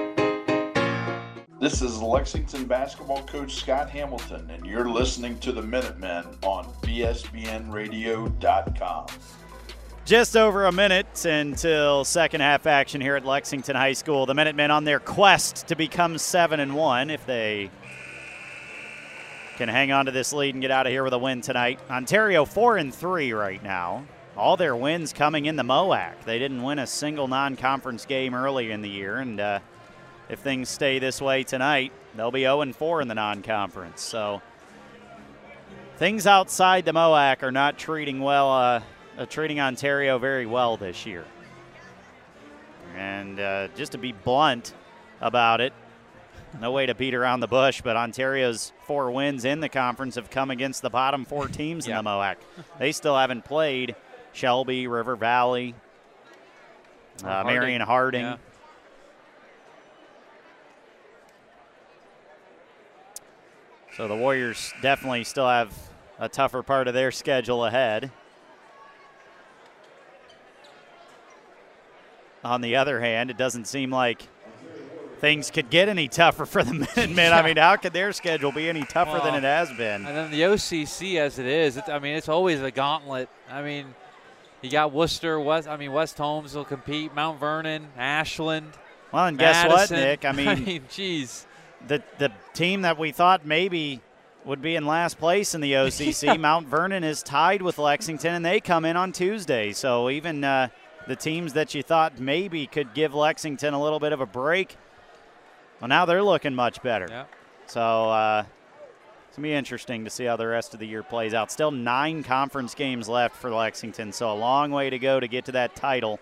This is Lexington basketball coach Scott Hamilton, and you're listening to the Minutemen on VSBNradio.com. Just over a minute until second half action here at Lexington High School. The Minutemen on their quest to become seven and one if they can hang on to this lead and get out of here with a win tonight. Ontario four and three right now. All their wins coming in the MOAC. They didn't win a single non-conference game early in the year, and uh, if things stay this way tonight, they'll be 0 4 in the non conference. So things outside the MOAC are not treating well, uh, uh, treating Ontario very well this year. And uh, just to be blunt about it, no way to beat around the bush, but Ontario's four wins in the conference have come against the bottom four teams yeah. in the MOAC. They still haven't played Shelby, River Valley, uh, Marion Harding. Yeah. So the Warriors definitely still have a tougher part of their schedule ahead. On the other hand, it doesn't seem like things could get any tougher for the Minutemen. Yeah. I mean, how could their schedule be any tougher well, than it has been? And then the OCC, as it is, it, I mean, it's always a gauntlet. I mean, you got Wooster, West. I mean, West Holmes will compete. Mount Vernon, Ashland. Well, and Madison. guess what, Nick? I mean, I mean, the the team that we thought maybe would be in last place in the OCC, yeah. Mount Vernon is tied with Lexington, and they come in on Tuesday. So even uh, the teams that you thought maybe could give Lexington a little bit of a break, well, now they're looking much better. Yeah. So uh, it's going to be interesting to see how the rest of the year plays out. Still nine conference games left for Lexington, so a long way to go to get to that title.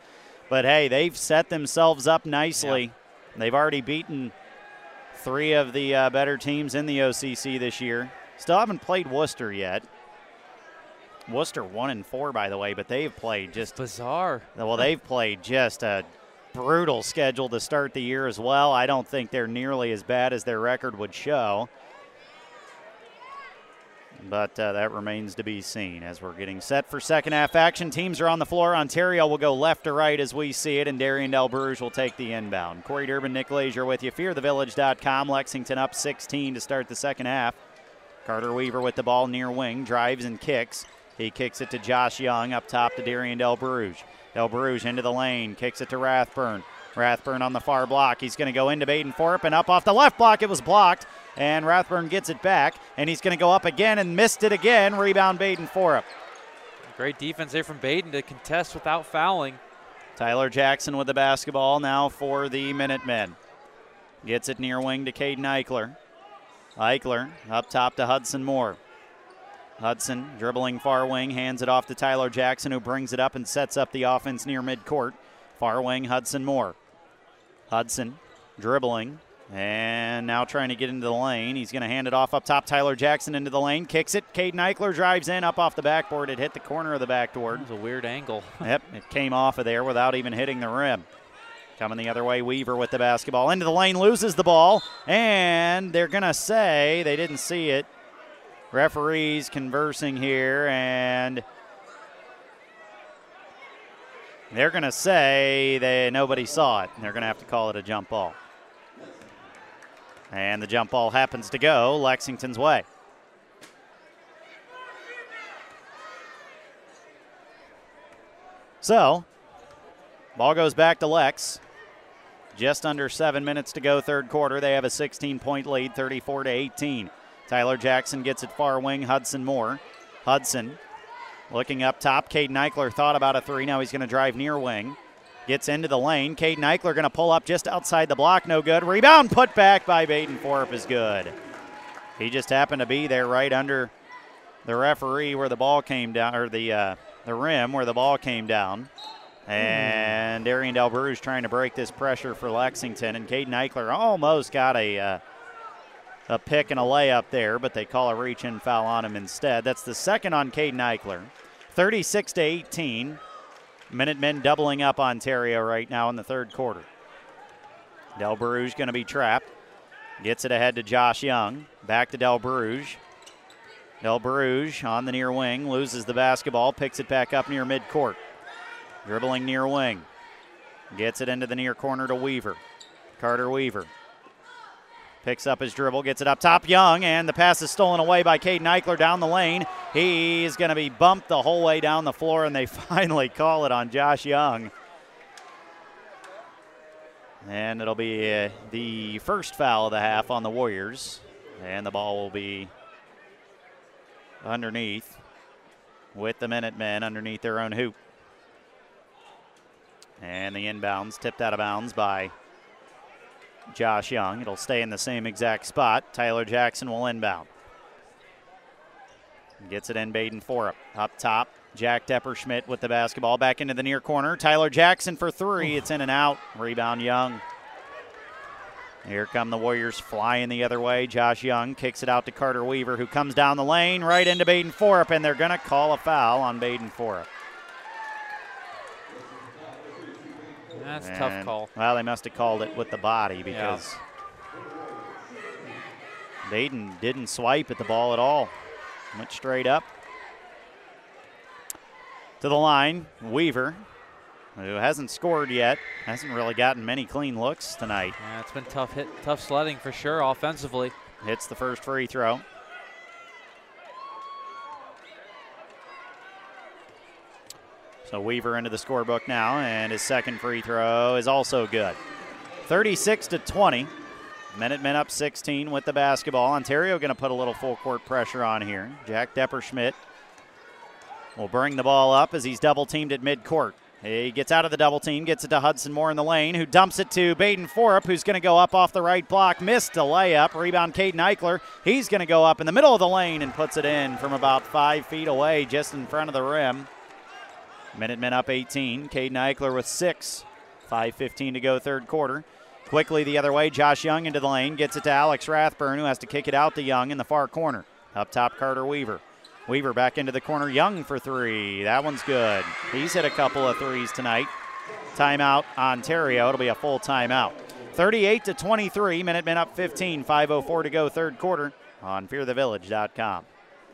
But hey, they've set themselves up nicely. Yeah. They've already beaten three of the uh, better teams in the OCC this year. Still haven't played Wooster yet. Wooster one and four, by the way, but they've played just Bizarre. well. They've played just a brutal schedule to start the year as well. I don't think they're nearly as bad as their record would show. But uh, that remains to be seen as we're getting set for second half action. Teams are on the floor. Ontario will go left to right as we see it, and Darian Del Bruges will take the inbound. Corey Durbin, Nick Lazier with you. FearTheVillage.com. Lexington up 16 to start the second half. Carter Weaver with the ball near wing, drives and kicks. He kicks it to Josh Young up top to Darian Del Bruges. Del Bruges into the lane, kicks it to Rathburn. Rathburn on the far block. He's going to go into Baden Forup and up off the left block. It was blocked, and Rathburn gets it back, and he's going to go up again and missed it again. Rebound Baden for him. Great defense there from Baden to contest without fouling. Tyler Jackson with the basketball now for the Minutemen. Gets it near wing to Caden Eichler. Eichler up top to Hudson Moore. Hudson dribbling far wing, hands it off to Tyler Jackson, who brings it up and sets up the offense near midcourt. Far wing, Hudson Moore. Hudson dribbling and now trying to get into the lane. He's going to hand it off up top. Tyler Jackson into the lane, kicks it. Caden Eichler drives in up off the backboard. It hit the corner of the backboard. That was a weird angle. Yep, it came off of there without even hitting the rim. Coming the other way, Weaver with the basketball. Into the lane, loses the ball, and they're going to say they didn't see it. Referees conversing here, and they're going to say they nobody saw it, and they're going to have to call it a jump ball. And the jump ball happens to go Lexington's way. So, ball goes back to Lex. Just under seven minutes to go, third quarter. They have a 16 point lead, 34 to 18. Tyler Jackson gets it far wing, Hudson Moore. Hudson looking up top. Caden Eichler thought about a three. Now he's going to drive near wing. Gets into the lane. Caden Eichler going to pull up just outside the block. No good. Rebound put back by Baden Forup is good. He just happened to be there right under the referee where the ball came down, or the uh, the rim where the ball came down. And Darian Del Bruges trying to break this pressure for Lexington. And Caden Eichler almost got a uh, a pick and a layup there, but they call a reach in foul on him instead. That's the second on Caden Eichler. 36 to 18. Minutemen doubling up Ontario right now in the third quarter. Del Bruges going to be trapped. Gets it ahead to Josh Young. Back to Del Bruges. Del Bruges on the near wing, loses the basketball, picks it back up near midcourt. Dribbling near wing. Gets it into the near corner to Weaver. Carter Weaver. Picks up his dribble, gets it up top. Young, and the pass is stolen away by Caden Eichler down the lane. He's going to be bumped the whole way down the floor, and they finally call it on Josh Young. And it'll be uh, the first foul of the half on the Warriors. And the ball will be underneath with the Minutemen underneath their own hoop. And the inbounds tipped out of bounds by Josh Young. It'll stay in the same exact spot. Tyler Jackson will inbound. Gets it in Baden Forup. Up top, Jack Depperschmidt with the basketball back into the near corner. Tyler Jackson for three. It's in and out. Rebound Young. Here come the Warriors flying the other way. Josh Young kicks it out to Carter Weaver, who comes down the lane right into Baden Forup, and they're going to call a foul on Baden Forup. That's a tough call. Well, they must have called it with the body because Baden didn't swipe at the ball at all. Went straight up. To the line, Weaver, who hasn't scored yet, hasn't really gotten many clean looks tonight. Yeah, it's been tough hit, tough sledding for sure offensively. Hits the first free throw. So Weaver into the scorebook now, and his second free throw is also good. 36 to 20. Minutemen up 16 with the basketball. Ontario going to put a little full court pressure on here. Jack Depperschmidt will bring the ball up as he's double teamed at midcourt. He gets out of the double team, gets it to Hudson Moore in the lane, who dumps it to Baden Forup, who's going to go up off the right block. Missed a layup. Rebound, Caden Eichler. He's going to go up in the middle of the lane and puts it in from about five feet away, just in front of the rim. Minutemen up 18. Caden Eichler with six. 5.15 to go, third quarter. Quickly the other way, Josh Young into the lane, gets it to Alex Rathburn, who has to kick it out to Young in the far corner. Up top, Carter Weaver. Weaver back into the corner. Young for three. That one's good. He's hit a couple of threes tonight. Timeout, Ontario. It'll be a full timeout. 38 to 23. Minutemen up 15. 5.04 to go, third quarter on fearthevillage.com.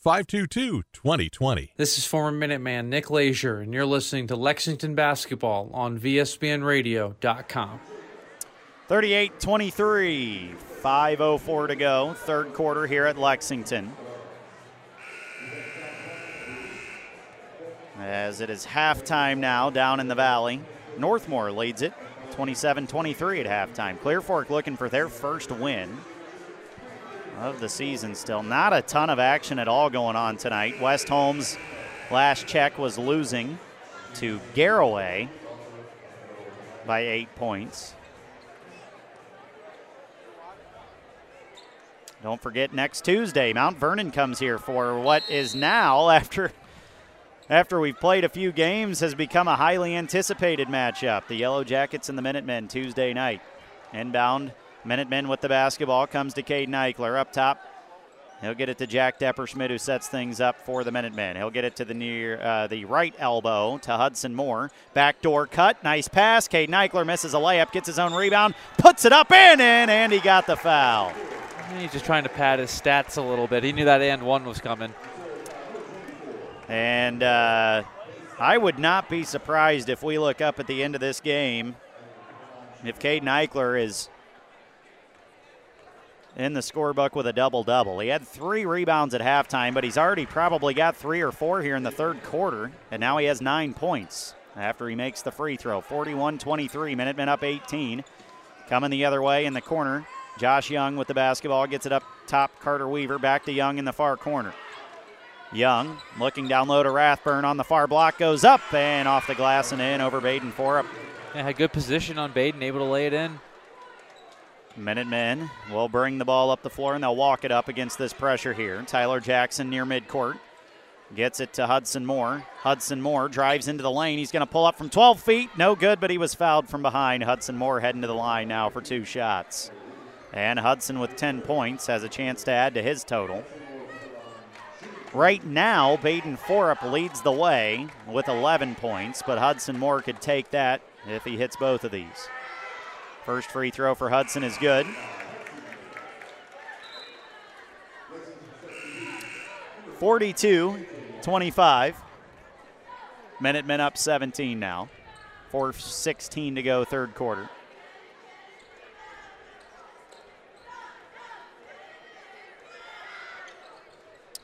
522 2020. This is former Minuteman Nick Leisure, and you're listening to Lexington Basketball on VSBNRadio.com. 38 23, 5.04 to go, third quarter here at Lexington. As it is halftime now down in the valley. Northmor leads it 27 23 at halftime. Clear Fork looking for their first win of the season still. Not a ton of action at all going on tonight. West Holmes, last check, was losing to Garaway by eight points. Don't forget next Tuesday, Mount Vernon comes here for what is now, after after we've played a few games, has become a highly anticipated matchup. The Yellow Jackets and the Minutemen Tuesday night. Inbound, Minutemen with the basketball comes to Caden Eichler up top. He'll get it to Jack Depperschmidt, who sets things up for the Minutemen. He'll get it to the near uh, the right elbow to Hudson Moore. Backdoor cut, nice pass. Caden Eichler misses a layup, gets his own rebound, puts it up and in, and he got the foul. He's just trying to pad his stats a little bit. He knew that and one was coming. And uh, I would not be surprised if we look up at the end of this game if Caden Eichler is in the scorebook with a double double. He had three rebounds at halftime, but he's already probably got three or four here in the third quarter, and now he has nine points after he makes the free throw. 41 23, Minutemen up 18. Coming the other way in the corner, Josh Young with the basketball gets it up top. Carter Weaver back to Young in the far corner. Young looking down low to Rathburn on the far block goes up and off the glass and in over Baden Forup. Yeah, had good position on Baden, able to lay it in. Minutemen will bring the ball up the floor and they'll walk it up against this pressure here. Tyler Jackson near midcourt. Gets it to Hudson Moore. Hudson Moore drives into the lane. He's going to pull up from 12 feet. No good, but he was fouled from behind. Hudson Moore heading to the line now for two shots. And Hudson with 10 points has a chance to add to his total. Right now, Baden Forup leads the way with 11 points, but Hudson Moore could take that if he hits both of these. First free throw for Hudson is good. Forty-two, 25. Minutemen up 17 now. 4.16 to go, third quarter.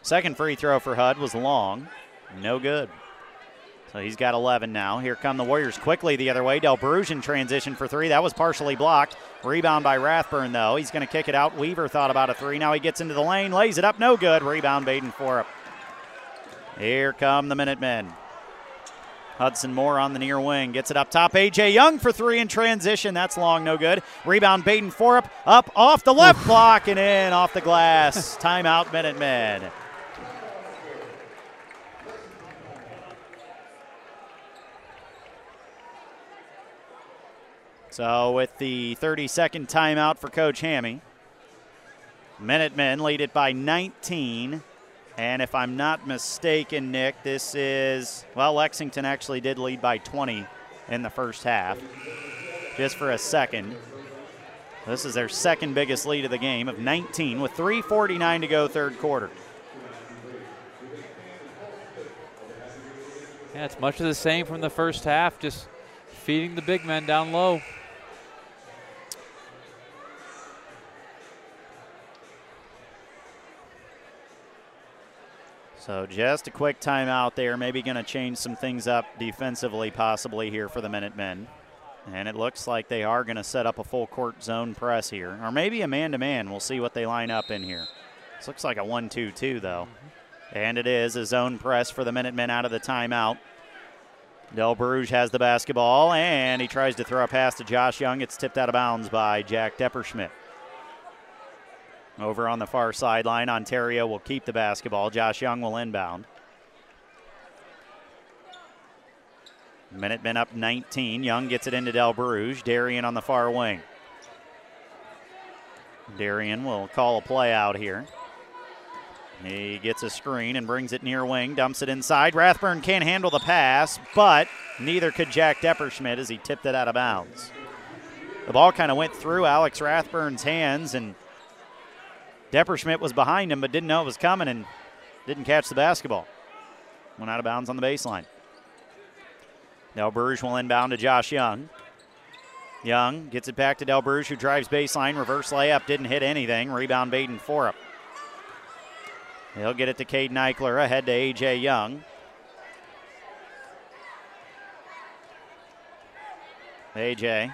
Second free throw for Hud was long. No good. So he's got 11 now. Here come the Warriors quickly the other way. Del Bruges transition for three. That was partially blocked. Rebound by Rathburn, though. He's going to kick it out. Weaver thought about a three. Now he gets into the lane, lays it up. No good. Rebound Baden Forup. Here come the Minutemen. Hudson Moore on the near wing. Gets it up top. A.J. Young for three in transition. That's long, no good. Rebound Baden Forup. Up off the left block and in off the glass. Timeout Minutemen. So, with the 30 second timeout for Coach Hammy, Minutemen lead it by 19. And if I'm not mistaken, Nick, this is, well, Lexington actually did lead by 20 in the first half. Just for a second. This is their second biggest lead of the game of 19 with 3.49 to go, third quarter. Yeah, it's much of the same from the first half, just feeding the big men down low. So just a quick timeout there. Maybe going to change some things up defensively, possibly here for the Minutemen. And it looks like they are going to set up a full court zone press here, or maybe a man to man. We'll see what they line up in here. This looks like a 1 2 2, though. And it is a zone press for the Minutemen out of the timeout. Del Bruges has the basketball, and he tries to throw a pass to Josh Young. It's tipped out of bounds by Jack Depperschmidt. Over on the far sideline, Ontario will keep the basketball. Josh Young will inbound. Minutemen up 19. Young gets it into Del Bruges. Darian on the far wing. Darian will call a play out here. He gets a screen and brings it near wing, dumps it inside. Rathburn can't handle the pass, but neither could Jack Depperschmidt as he tipped it out of bounds. The ball kind of went through Alex Rathburn's hands, and Depperschmidt was behind him but didn't know it was coming and didn't catch the basketball. Went out of bounds on the baseline. Del Bruges will inbound to Josh Young. Young gets it back to Del Bruges, who drives baseline. Reverse layup didn't hit anything. Rebound Baden Forup. He'll get it to Caden Eichler ahead to A.J. Young. A.J.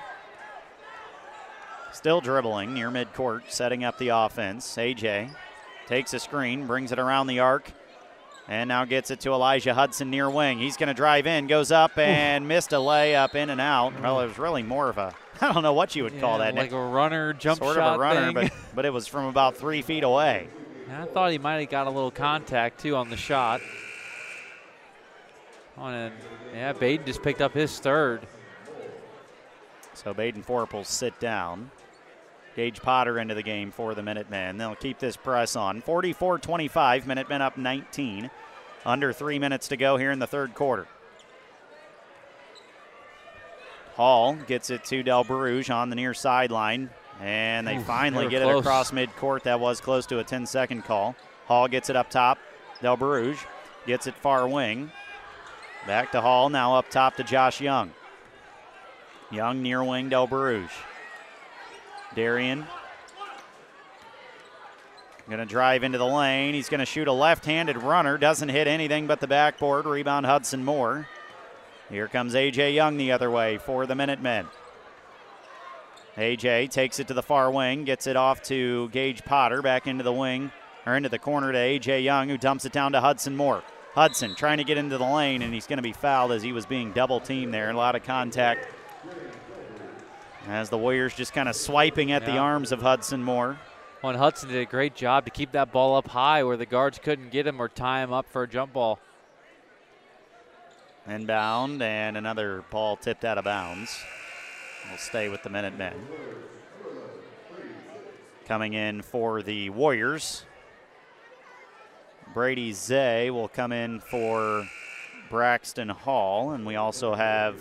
Still dribbling near midcourt, setting up the offense. A.J. takes a screen, brings it around the arc, and now gets it to Elijah Hudson near wing. He's going to drive in, goes up and missed a layup in and out. Well, it was really more of a I don't know what you would Yeah, call that. like a runner jump sort shot of a runner, thing. but but it was from about three feet away. I thought he might have got a little contact too on the shot. On and yeah, Baden just picked up his third. So Baden Forup will sit down. Gage Potter into the game for the Minutemen. They'll keep this press on. 44 25, Minutemen up 19. Under three minutes to go here in the third quarter. Hall gets it to Del Bruges on the near sideline, and they Ooh, finally they get it close. across midcourt. That was close to a 10 second call. Hall gets it up top. Del Bruges gets it far wing. Back to Hall, now up top to Josh Young. Young near wing, Del Bruges. Darian going to drive into the lane. He's going to shoot a left handed runner. Doesn't hit anything but the backboard. Rebound Hudson Moore. Here comes A.J. Young the other way for the Minutemen. A.J. takes it to the far wing, gets it off to Gage Potter, back into the wing, or into the corner to A.J. Young, who dumps it down to Hudson Moore. Hudson trying to get into the lane, and he's going to be fouled as he was being double teamed there. A lot of contact as the Warriors just kind of swiping at the arms of Hudson Moore. Well, and Hudson did a great job to keep that ball up high where the guards couldn't get him or tie him up for a jump ball. Inbound, and another ball tipped out of bounds. We'll stay with the Minutemen. Coming in for the Warriors, Brady Zay will come in for Braxton Hall, and we also have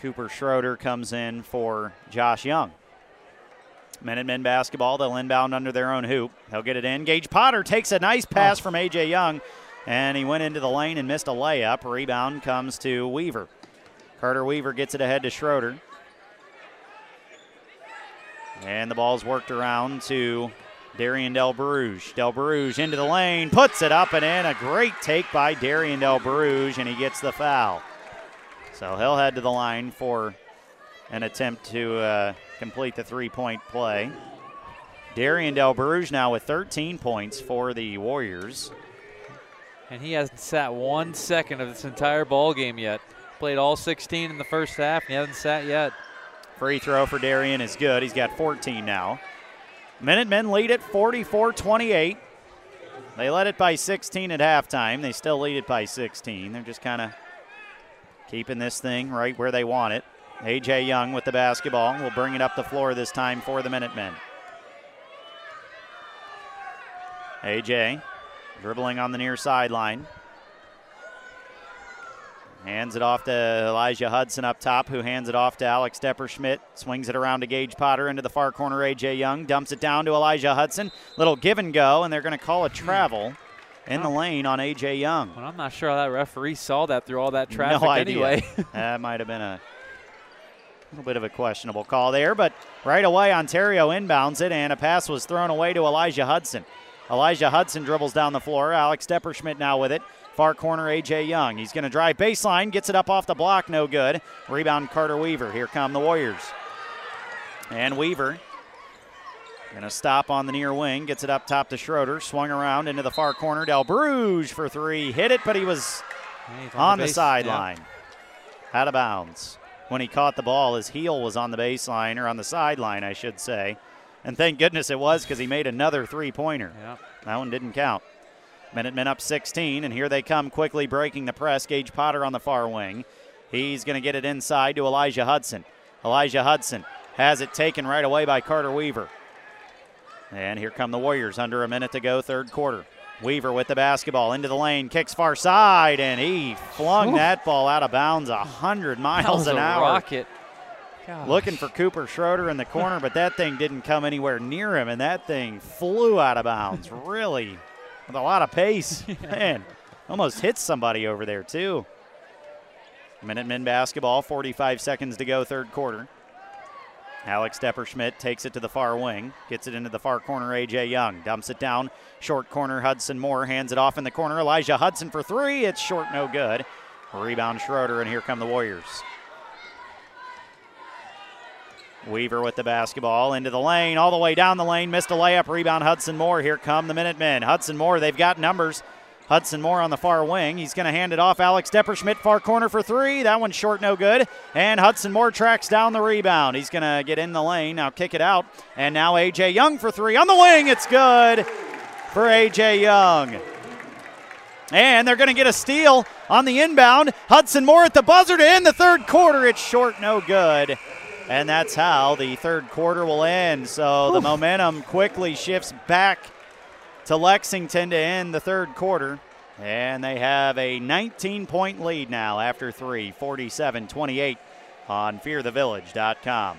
Cooper Schroeder comes in for Josh Young. Minutemen basketball, they'll inbound under their own hoop. He'll get it in. Gage Potter takes a nice pass oh. from A.J. Young, and he went into the lane and missed a layup. Rebound comes to Weaver. Carter Weaver gets it ahead to Schroeder. And the ball's worked around to Darian Del Bruges. Del Bruges into the lane, puts it up and in. A great take by Darian Del Bruges, and he gets the foul. So he'll head to the line for an attempt to uh, complete the three point play. Darian Del Bruges now with 13 points for the Warriors. And he hasn't sat one second of this entire ball game yet. Played all 16 in the first half, and he hasn't sat yet. Free throw for Darian is good. He's got 14 now. Minutemen lead it 44 28. They led it by 16 at halftime. They still lead it by 16. They're just kind of keeping this thing right where they want it. A.J. Young with the basketball will bring it up the floor this time for the Minutemen. A.J. dribbling on the near sideline. Hands it off to Elijah Hudson up top, who hands it off to Alex Depperschmidt. Swings it around to Gage Potter into the far corner. A.J. Young dumps it down to Elijah Hudson. Little give and go, and they're going to call a travel in the lane on A.J. Young. Well, I'm not sure how that referee saw that through all that traffic no idea. anyway. that might have been a little bit of a questionable call there, but right away Ontario inbounds it, and a pass was thrown away to Elijah Hudson. Elijah Hudson dribbles down the floor. Alex Depperschmidt now with it. Far corner, A.J. Young. He's going to drive baseline, gets it up off the block, no good. Rebound, Carter Weaver. Here come the Warriors. And Weaver going to stop on the near wing, gets it up top to Schroeder, swung around into the far corner. Del Bruges for three. Hit it, but he was on, on the, the sideline. Yeah. Out of bounds. When he caught the ball, his heel was on the baseline, or on the sideline, I should say. And thank goodness it was because he made another three pointer. Yeah. That one didn't count. Minutemen up 16, and here they come quickly breaking the press. Gage Potter on the far wing. He's going to get it inside to Elijah Hudson. Elijah Hudson has it taken right away by Carter Weaver. And here come the Warriors under a minute to go, third quarter. Weaver with the basketball into the lane, kicks far side, and he flung Oof. that ball out of bounds 100 That miles an hour. rocket. Gosh. Looking for Cooper Schroeder in the corner, but that thing didn't come anywhere near him, and that thing flew out of bounds, really, with a lot of pace. Man, almost hit somebody over there, too. Minutemen basketball, 45 seconds to go, third quarter. Alex Depperschmidt takes it to the far wing, gets it into the far corner. AJ Young dumps it down, short corner. Hudson Moore hands it off in the corner. Elijah Hudson for three. It's short, no good. Rebound Schroeder, and here come the Warriors. Weaver with the basketball into the lane, all the way down the lane, missed a layup. Rebound Hudson Moore. Here come the Minutemen. Hudson Moore, they've got numbers. Hudson Moore on the far wing. He's going to hand it off. Alex Depperschmidt, far corner for three. That one's short, no good. And Hudson Moore tracks down the rebound. He's going to get in the lane, now kick it out. And now A.J. Young for three on the wing. It's good for A.J. Young. And they're going to get a steal on the inbound. Hudson Moore at the buzzer to end the third quarter. It's short, no good. And that's how the third quarter will end. So the momentum quickly shifts back to Lexington to end the third quarter. And they have a 19 point lead now after three, 47 28 on fearthevillage.com.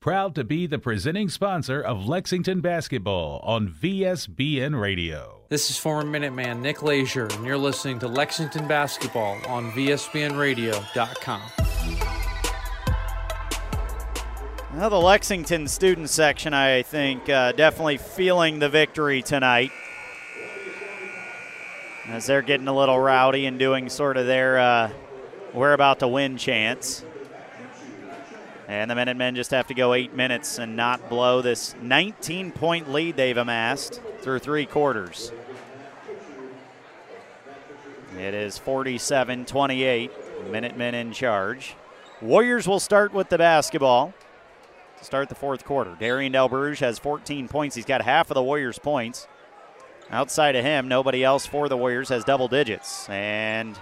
Proud to be the presenting sponsor of Lexington basketball on VSBN Radio. This is former Minuteman Nick Leisure, and you're listening to Lexington Basketball on VSBNRadio.com. Well, the Lexington student section, I think, uh, definitely feeling the victory tonight. As they're getting a little rowdy and doing sort of their uh, we're about to win chance. And the Minutemen just have to go eight minutes and not blow this 19 point lead they've amassed through three quarters. It is 47 28. Minutemen in charge. Warriors will start with the basketball to start the fourth quarter. Darian Delbruge has 14 points. He's got half of the Warriors' points. Outside of him, nobody else for the Warriors has double digits. And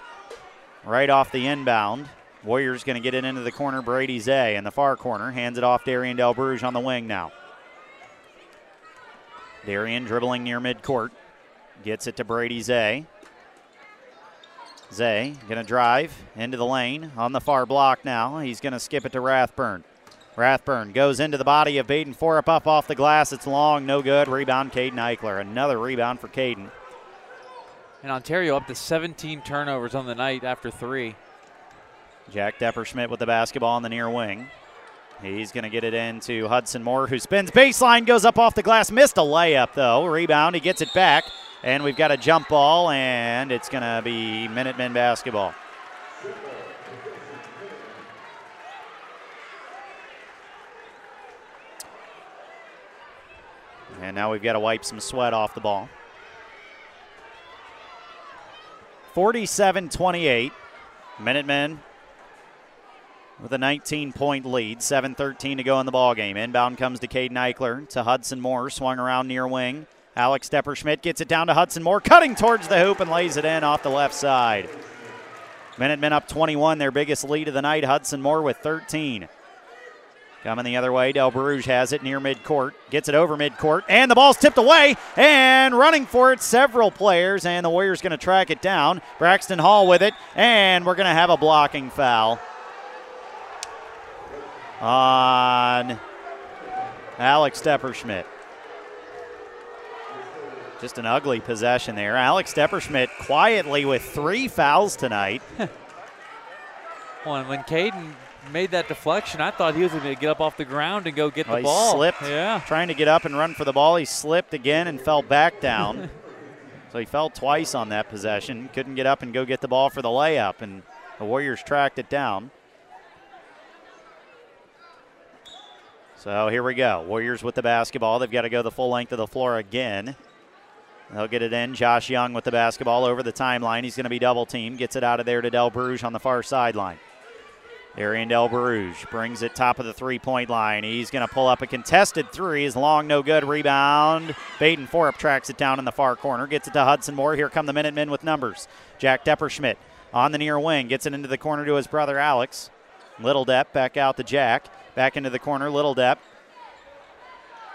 right off the inbound, Warriors going to get it into the corner. Brady Zay in the far corner hands it off. Darian Del Bruges on the wing now. Darian dribbling near midcourt, gets it to Brady Zay. Zay going to drive into the lane on the far block now. He's going to skip it to Rathburn. Rathburn goes into the body of Baden Forup up off the glass. It's long, no good. Rebound, Caden Eichler. Another rebound for Caden. And Ontario up to 17 turnovers on the night after three. Jack Depperschmidt with the basketball on the near wing. He's going to get it into Hudson Moore, who spins baseline, goes up off the glass. Missed a layup, though. Rebound. He gets it back. And we've got a jump ball, and it's going to be Minutemen basketball. And now we've got to wipe some sweat off the ball. 47 28. Minutemen with a 19 point lead. 7 13 to go in the ball game. Inbound comes to Caden Eichler to Hudson Moore, swung around near wing. Alex Depperschmidt gets it down to Hudson Moore, cutting towards the hoop and lays it in off the left side. Minutemen up 21, their biggest lead of the night. Hudson Moore with 13. Coming the other way, Del Bruges has it near midcourt, gets it over midcourt, and the ball's tipped away, and running for it, several players, and the Warriors going to track it down. Braxton Hall with it, and we're going to have a blocking foul on Alex Depperschmidt. Just an ugly possession there. Alex Depperschmidt quietly with three fouls tonight. well, and when Caden made that deflection, I thought he was going to get up off the ground and go get well, the ball. He slipped. Yeah. Trying to get up and run for the ball. He slipped again and fell back down. so he fell twice on that possession. Couldn't get up and go get the ball for the layup, and the Warriors tracked it down. So here we go. Warriors with the basketball. They've got to go the full length of the floor again. They'll get it in. Josh Young with the basketball over the timeline. He's going to be double teamed. Gets it out of there to Del Bruges on the far sideline. Darian Del Bruges brings it top of the three point line. He's going to pull up a contested three. Is long, no good. Rebound. Baden Forup tracks it down in the far corner. Gets it to Hudson Moore. Here come the Minutemen with numbers. Jack Depperschmidt on the near wing. Gets it into the corner to his brother Alex. Little Depp back out to Jack. Back into the corner. Little Depp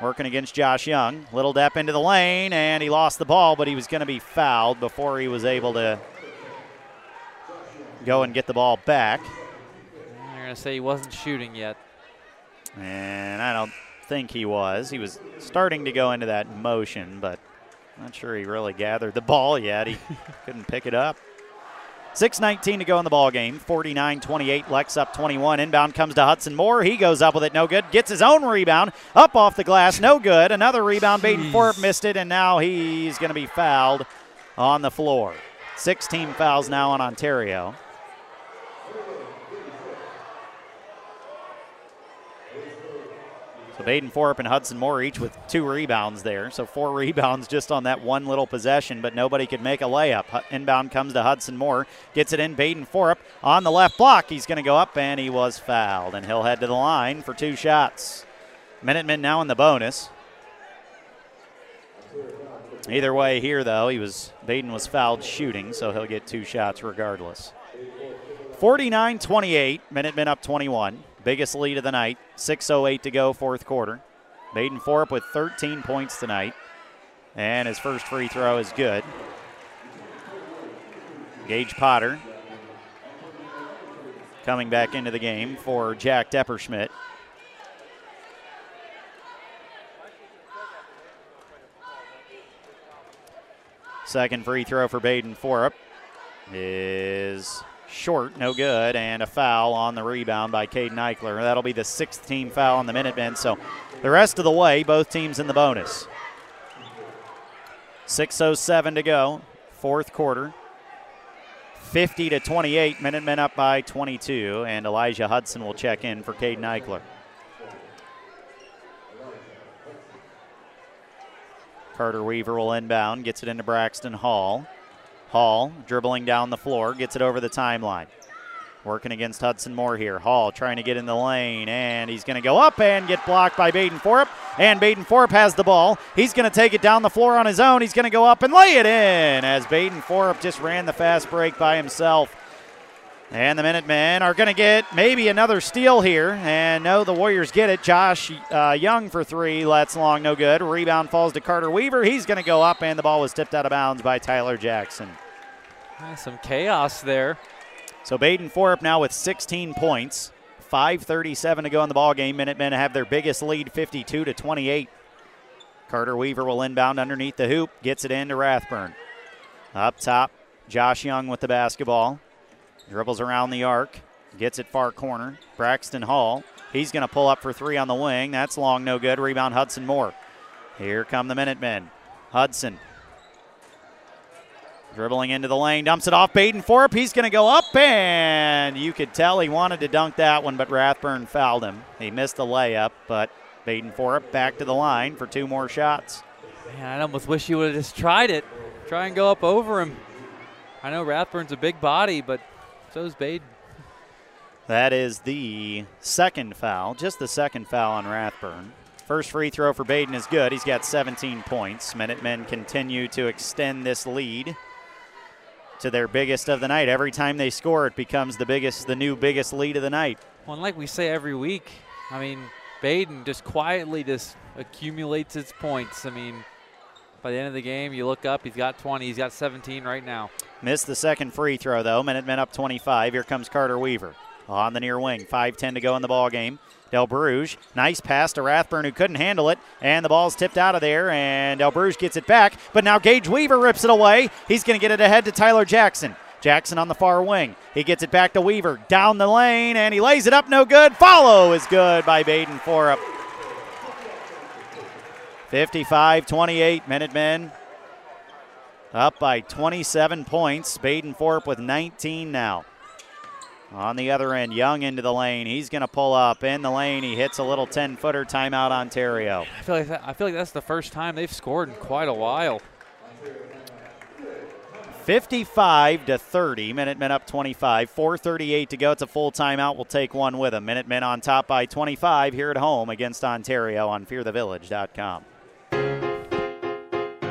working against Josh Young. Little Depp into the lane, and he lost the ball, but he was going to be fouled before he was able to go and get the ball back. You're going to say he wasn't shooting yet. And I don't think he was. He was starting to go into that motion, but not sure he really gathered the ball yet. He couldn't pick it up. 6.19 to go in the ball game. 49 28. Lex up 21. Inbound comes to Hudson Moore. He goes up with it. No good. Gets his own rebound. Up off the glass. No good. Another rebound. Baden Forup missed it, and now he's going to be fouled on the floor. 16 fouls now on Ontario. Baden Forup and Hudson Moore each with two rebounds there. So four rebounds just on that one little possession, but nobody could make a layup. Inbound comes to Hudson Moore. Gets it in. Baden Forup on the left block. He's going to go up, and he was fouled. And he'll head to the line for two shots. Minutemen now in the bonus. Either way here, though, he was Baden was fouled shooting, so he'll get two shots regardless. 49-28, Minutemen up 21. Biggest lead of the night. 6.08 to go, fourth quarter. Baden Forup with 13 points tonight. And his first free throw is good. Gage Potter coming back into the game for Jack Depperschmidt. Second free throw for Baden Forup is short, no good, and a foul on the rebound by Caden Eichler. That'll be the sixth team foul on the Minutemen. So the rest of the way, both teams in the bonus. 6.07 to go, fourth quarter. 50 to 28, Minutemen up by 22, and Elijah Hudson will check in for Caden Eichler. Carter Weaver will inbound, gets it into Braxton Hall. Hall dribbling down the floor, gets it over the timeline. Working against Hudson Moore here. Hall trying to get in the lane, and he's going to go up and get blocked by Baden Forup. And Baden Forup has the ball. He's going to take it down the floor on his own. He's going to go up and lay it in as Baden Forup just ran the fast break by himself. And the Minutemen are going to get maybe another steal here. And no, the Warriors get it. Josh uh, Young for three. That's long, no good. Rebound falls to Carter Weaver. He's going to go up, and the ball was tipped out of bounds by Tyler Jackson. Some chaos there. So Baden Forup now with 16 points. 5:37 to go in the ball game. Minutemen have their biggest lead, 52 to 28. Carter Weaver will inbound underneath the hoop, gets it into Rathburn. Up top, Josh Young with the basketball. Dribbles around the arc, gets it far corner. Braxton Hall. He's going to pull up for three on the wing. That's long, no good. Rebound Hudson Moore. Here come the Minutemen. Hudson dribbling into the lane, dumps it off Baden Forup. He's going to go up, and you could tell he wanted to dunk that one, but Rathburn fouled him. He missed the layup, but Baden Forup back to the line for two more shots. Man, I almost wish he would have just tried it. Try and go up over him. I know Rathburn's a big body, but so's Baden. That is the second foul, just the second foul on Rathburn. First free throw for Baden is good. He's got 17 points. Minutemen continue to extend this lead to their biggest of the night. Every time they score, it becomes the biggest, the new biggest lead of the night. Well, and like we say every week, I mean, Baden just quietly just accumulates its points. I mean, by the end of the game, you look up, he's got 20, he's got 17 right now. Missed the second free throw, though. Minute men up 25. Here comes Carter Weaver on the near wing. 5-10 to go in the ball game. Del Bruges, nice pass to Rathburn who couldn't handle it, and the ball's tipped out of there, and Del Bruges gets it back, but now Gage Weaver rips it away. He's going to get it ahead to Tyler Jackson. Jackson on the far wing. He gets it back to Weaver down the lane, and he lays it up, no good. Follow is good by Baden Forup. 55 28, Minutemen up by 27 points. Baden Forup with 19 now. On the other end, Young into the lane. He's going to pull up in the lane. He hits a little 10 footer timeout, Ontario. I feel like that, I feel like that's the first time they've scored in quite a while. 55 to 30. Minutemen up 25. 4:38 to go. It's a full timeout. We'll take one with them. Minutemen on top by 25 here at home against Ontario on FearTheVillage.com.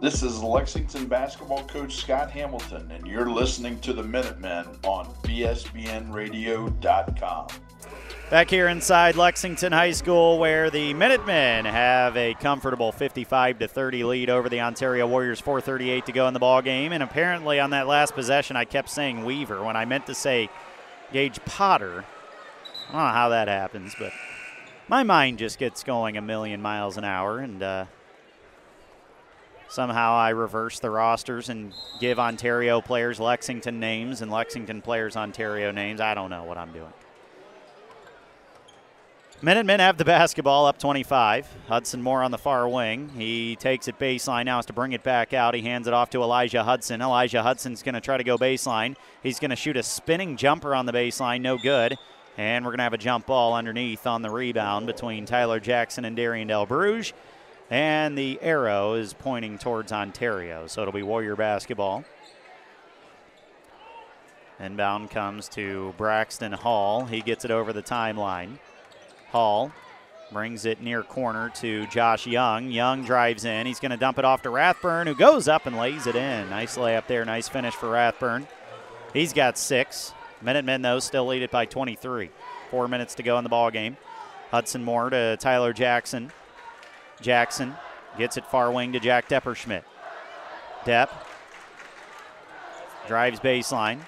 This is Lexington basketball coach Scott Hamilton, and you're listening to the Minutemen on VSBNradio.com. Back here inside Lexington High School, where the Minutemen have a comfortable 55 to 30 lead over the Ontario Warriors. 4:38 to go in the ball game, and apparently on that last possession, I kept saying Weaver when I meant to say Gage Potter. I don't know how that happens, but my mind just gets going a million miles an hour, and uh, somehow I reverse the rosters and give Ontario players Lexington names and Lexington players Ontario names. I don't know what I'm doing. Minutemen have the basketball up 25. Hudson Moore on the far wing. He takes it baseline now, has to bring it back out. He hands it off to Elijah Hudson. Elijah Hudson's going to try to go baseline. He's going to shoot a spinning jumper on the baseline, no good. And we're going to have a jump ball underneath on the rebound between Tyler Jackson and Darian Del Bruges. And the arrow is pointing towards Ontario, so it'll be Warrior basketball. Inbound comes to Braxton Hall. He gets it over the timeline. Hall brings it near corner to Josh Young. Young drives in. He's going to dump it off to Rathburn, who goes up and lays it in. Nice layup there. Nice finish for Rathburn. He's got six. Minutemen, though, still lead it by 23. Four minutes to go in the ball game. Hudson Moore to Tyler Jackson. Jackson gets it far wing to Jack Depperschmidt. Depp drives baseline.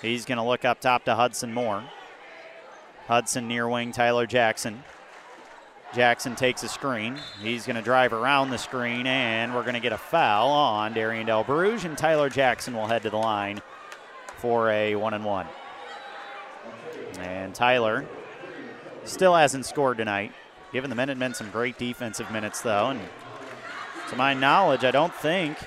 He's going to look up top to Hudson Moore. Hudson near wing, Tyler Jackson. Jackson takes a screen. He's going to drive around the screen, and we're going to get a foul on Darian Del Bruges, and Tyler Jackson will head to the line for a one and one. And Tyler still hasn't scored tonight, giving the Minutemen some great defensive minutes, though. And to my knowledge, I don't think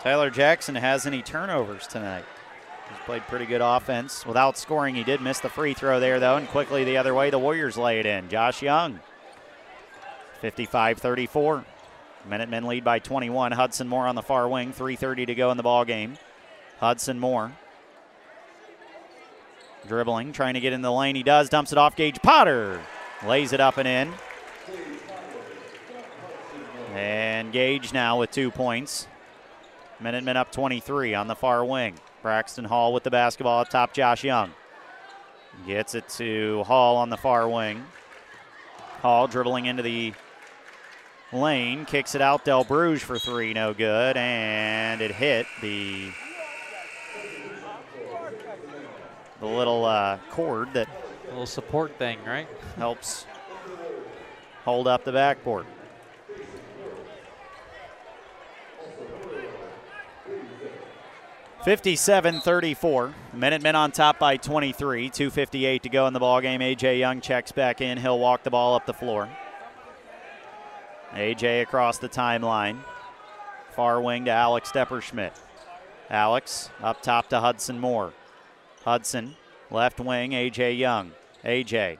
Tyler Jackson has any turnovers tonight. He's played pretty good offense without scoring. He did miss the free throw there, though, and quickly the other way, the Warriors lay it in. Josh Young, 55 34. Minutemen lead by 21. Hudson Moore on the far wing, 3.30 to go in the ball game. Hudson Moore dribbling, trying to get in the lane. He does, dumps it off Gage Potter, lays it up and in. And Gage now with two points. Minutemen up 23 on the far wing. Braxton Hall with the basketball up top, Josh Young. Gets it to Hall on the far wing. Hall dribbling into the lane, kicks it out. Del Bruges for three, no good. And it hit the, the little uh, cord that A little support thing, right? helps hold up the backboard. Fifty-seven thirty-four. Minutemen on top by 23. 2.58 to go in the ballgame. A.J. Young checks back in. He'll walk the ball up the floor. A.J. across the timeline. Far wing to Alex Depperschmidt. Alex up top to Hudson Moore. Hudson, left wing, A.J. Young. A.J.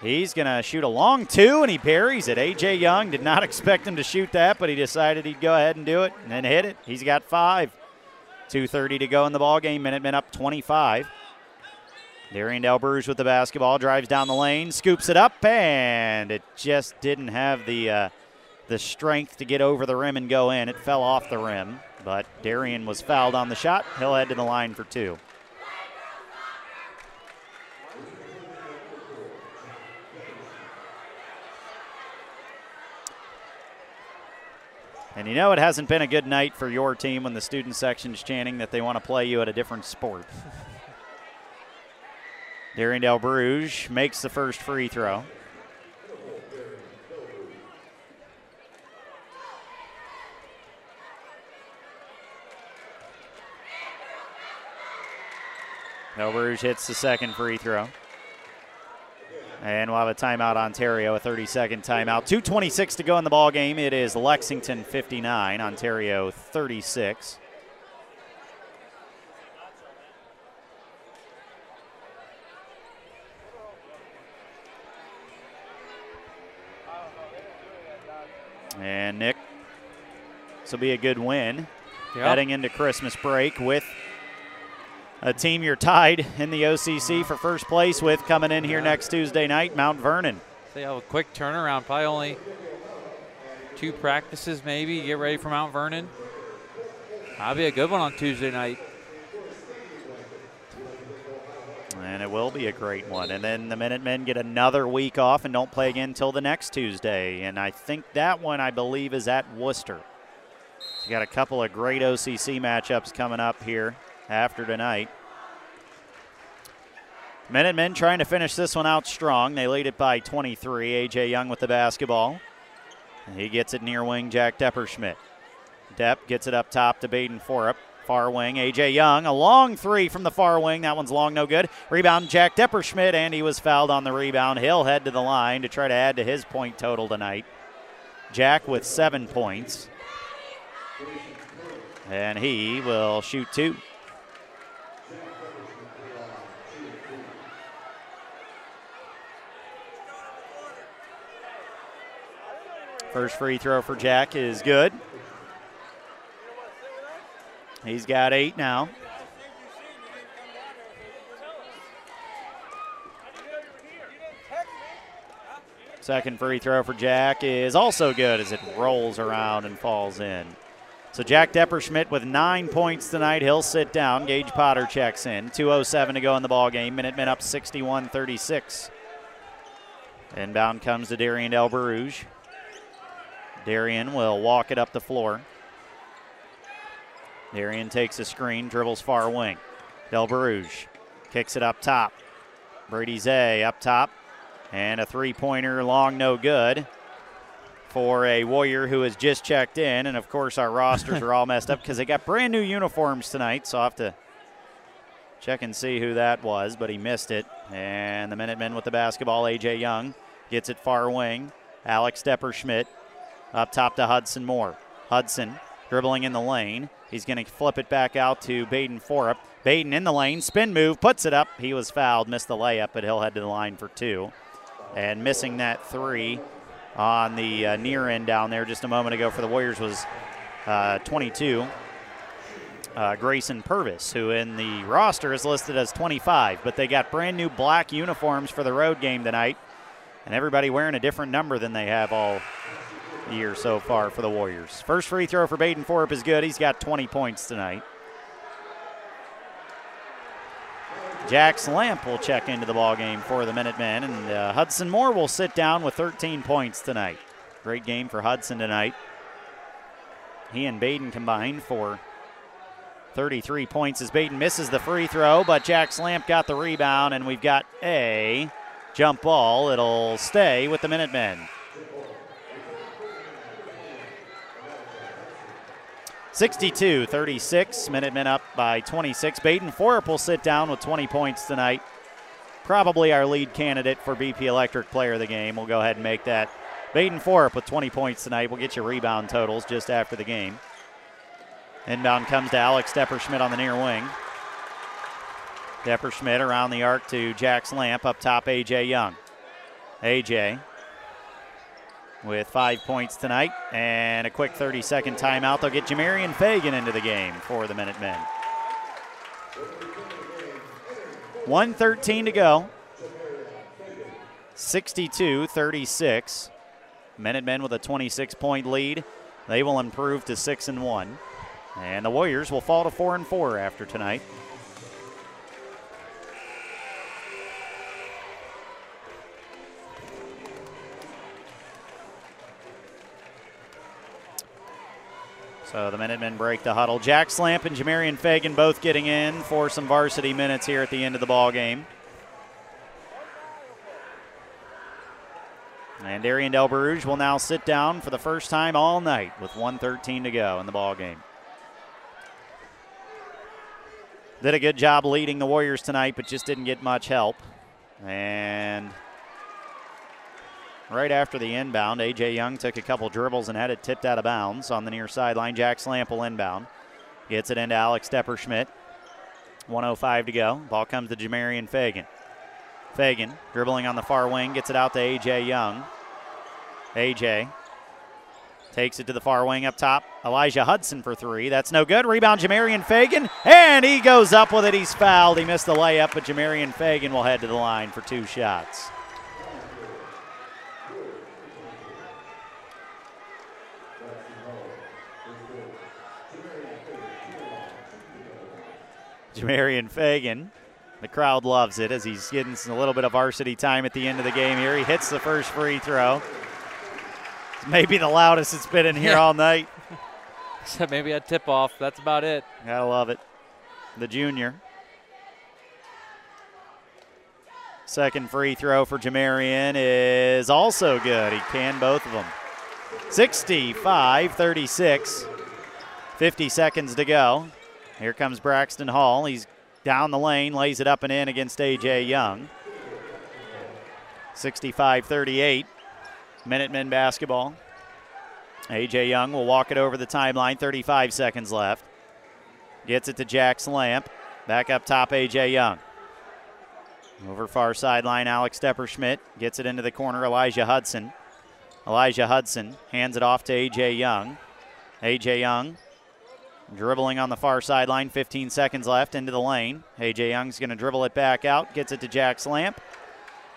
He's going to shoot a long two, and he parries it. A.J. Young did not expect him to shoot that, but he decided he'd go ahead and do it and then hit it. He's got five. 2.30 to go in the ball game. Minutemen up 25. Darian Del Bruges with the basketball, drives down the lane, scoops it up, and it just didn't have the uh, the strength to get over the rim and go in. It fell off the rim, but Darian was fouled on the shot. He'll head to the line for two. And you know it hasn't been a good night for your team when the student section's chanting that they want to play you at a different sport. Darian Del Bruges makes the first free throw. Del Bruges hits the second free throw. And we'll have a timeout, Ontario, a 30 second timeout. 2.26 to go in the ball game. It is Lexington 59, Ontario 36. And Nick, this will be a good win. Yep. Heading into Christmas break with a team you're tied in the OCC for first place with coming in here next Tuesday night, Mount Vernon. They have a quick turnaround, probably only two practices maybe. Get ready for Mount Vernon. That'll be a good one on Tuesday night. And it will be a great one. And then the Minutemen get another week off and don't play again until the next Tuesday. And I think that one, I believe, is at Wooster. So you got a couple of great OCC matchups coming up here after tonight. Minutemen trying to finish this one out strong. They lead it by 23. A.J. Young with the basketball. He gets it near wing, Jack Depperschmidt. Depp gets it up top to Baden Forup. Far wing, A.J. Young. A long three from the far wing. That one's long, no good. Rebound, Jack Depperschmidt, and he was fouled on the rebound. He'll head to the line to try to add to his point total tonight. Jack with seven points. And he will shoot two. First free throw for Jack is good. He's got eight now. Second free throw for Jack is also good as it rolls around and falls in. So Jack Depperschmidt with nine points tonight. He'll sit down. Gage Potter checks in. 2.07 to go in the ball game. Minutemen up 61 36. Inbound comes to Darian Del Bruges. Darian will walk it up the floor. Darian takes a screen, dribbles far wing. Del Bruges kicks it up top. Brady Zay up top. And a three pointer long, no good for a Warrior who has just checked in. And of course, our rosters are all messed up because they got brand new uniforms tonight. So I'll have to check and see who that was, but he missed it. And the Minutemen with the basketball, A.J. Young gets it far wing. Alex Depperschmidt up top to Hudson Moore. Hudson dribbling in the lane. He's going to flip it back out to Baden Forup. Baden in the lane, spin move, puts it up. He was fouled, missed the layup, but he'll head to the line for two. And missing that three on the uh, near end down there just a moment ago for the Warriors was uh, 22. Uh, Grayson Purvis, who in the roster is listed as 25, but they got brand new black uniforms for the road game tonight, and everybody wearing a different number than they have all year so far for the Warriors. First free throw for Baden Forup is good. He's got 20 points tonight. Jax Lamp will check into the ball game for the Minutemen, and uh, Hudson Moore will sit down with 13 points tonight. Great game for Hudson tonight. He and Baden combined for 33 points as Baden misses the free throw, but Jax Lamp got the rebound, and we've got a jump ball. It'll stay with the Minutemen. 62 36. Minutemen up by 26. Baden Forup will sit down with 20 points tonight. Probably our lead candidate for BP Electric Player of the Game. We'll go ahead and make that. Baden Forup with 20 points tonight. We'll get you rebound totals just after the game. Inbound comes to Alex Depperschmidt on the near wing. Depperschmidt around the arc to Jax Lamp up top, A.J. Young. AJ with five points tonight and a quick 30 second timeout. They'll get Jamarian Fagan into the game for the Minutemen. 113 to go. 62 36. Minutemen with a 26 point lead. They will improve to 6 and 1. And the Warriors will fall to 4 and 4 after tonight. So the Minutemen break the huddle. Jax Lamp and Jamarian Fagan both getting in for some varsity minutes here at the end of the ball game. And Darian Del Barouge will now sit down for the first time all night with 113 to go in the ball game. Did a good job leading the Warriors tonight, but just didn't get much help. And Right after the inbound, A.J. Young took a couple dribbles and had it tipped out of bounds on the near sideline. Jack Slample inbound. Gets it into Alex Depperschmidt. 105 to go. Ball comes to Jamarian Fagan. Fagan dribbling on the far wing, gets it out to A.J. Young. A.J. takes it to the far wing up top. Elijah Hudson for three. That's no good. Rebound Jamarian Fagan, and he goes up with it. He's fouled. He missed the layup, but Jamarian Fagan will head to the line for two shots. Jamarian Fagan. The crowd loves it as he's getting a little bit of varsity time at the end of the game here. He hits the first free throw. It's maybe the loudest it's been in here Yeah. all night. Except maybe a tip off. That's about it. Gotta love it. The junior. Second free throw for Jamarian is also good. He can both of them. 65 36. 50 seconds to go. Here comes Braxton Hall. He's down the lane, lays it up and in against A.J. Young. 65 38. Minutemen basketball. A.J. Young will walk it over the timeline, 35 seconds left. Gets it to Jax Lamp. Back up top, A.J. Young. Over far sideline, Alex Depperschmidt gets it into the corner, Elijah Hudson. Elijah Hudson hands it off to A.J. Young. A.J. Young dribbling on the far sideline, 15 seconds left into the lane. A.J. Young's going to dribble it back out, gets it to Jax Lamp.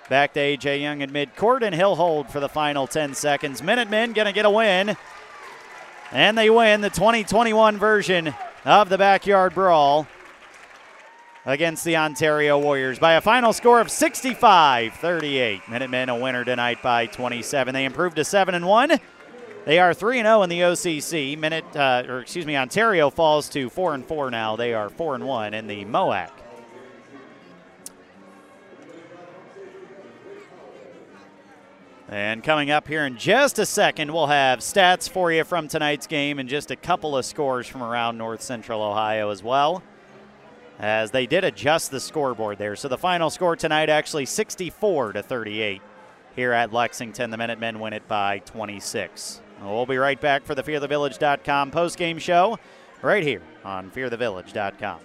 Back to A.J. Young at midcourt, and he'll hold for the final 10 seconds. Minutemen going to get a win. And they win the 2021 version of the Backyard Brawl against the Ontario Warriors by a final score of 65 38. Minutemen a winner tonight by 27. They improved to 7 and 1. They are 3 0 in the OCC. Minute, uh, or excuse me, Ontario falls to 4 and 4 now. They are 4 and 1 in the MOAC. And coming up here in just a second, we'll have stats for you from tonight's game and just a couple of scores from around North Central Ohio as well. As they did adjust the scoreboard there. So the final score tonight actually 64 to 38 here at Lexington. The Minutemen win it by 26. We'll be right back for the fearthevillage.com postgame show right here on fearthevillage.com.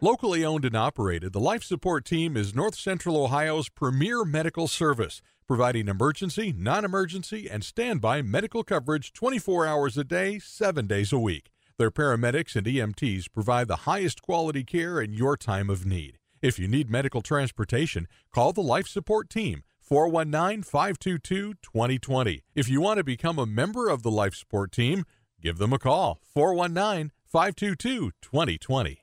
Locally owned and operated, the Life Support Team is North Central Ohio's premier medical service, providing emergency, non emergency, and standby medical coverage 24 hours a day, 7 days a week. Their paramedics and EMTs provide the highest quality care in your time of need. If you need medical transportation, call the Life Support Team 419 522 2020. If you want to become a member of the Life Support Team, give them a call 419 522 2020.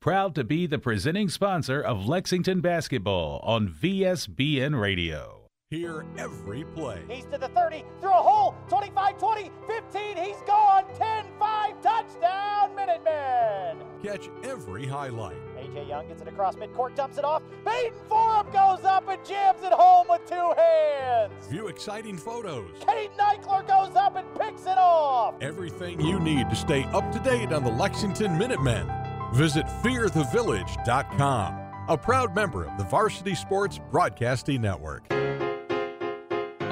Proud to be the presenting sponsor of Lexington basketball on VSBN Radio. Hear every play. He's to the 30, through a hole, 25 20, 15, he's gone, 10 5, touchdown, Minutemen! Catch every highlight. AJ Young gets it across midcourt, dumps it off. Baden Forup goes up and jams it home with two hands. View exciting photos. Kate Eichler goes up and picks it off. Everything you need to stay up to date on the Lexington Minutemen. Visit fearthevillage.com, a proud member of the Varsity Sports Broadcasting Network.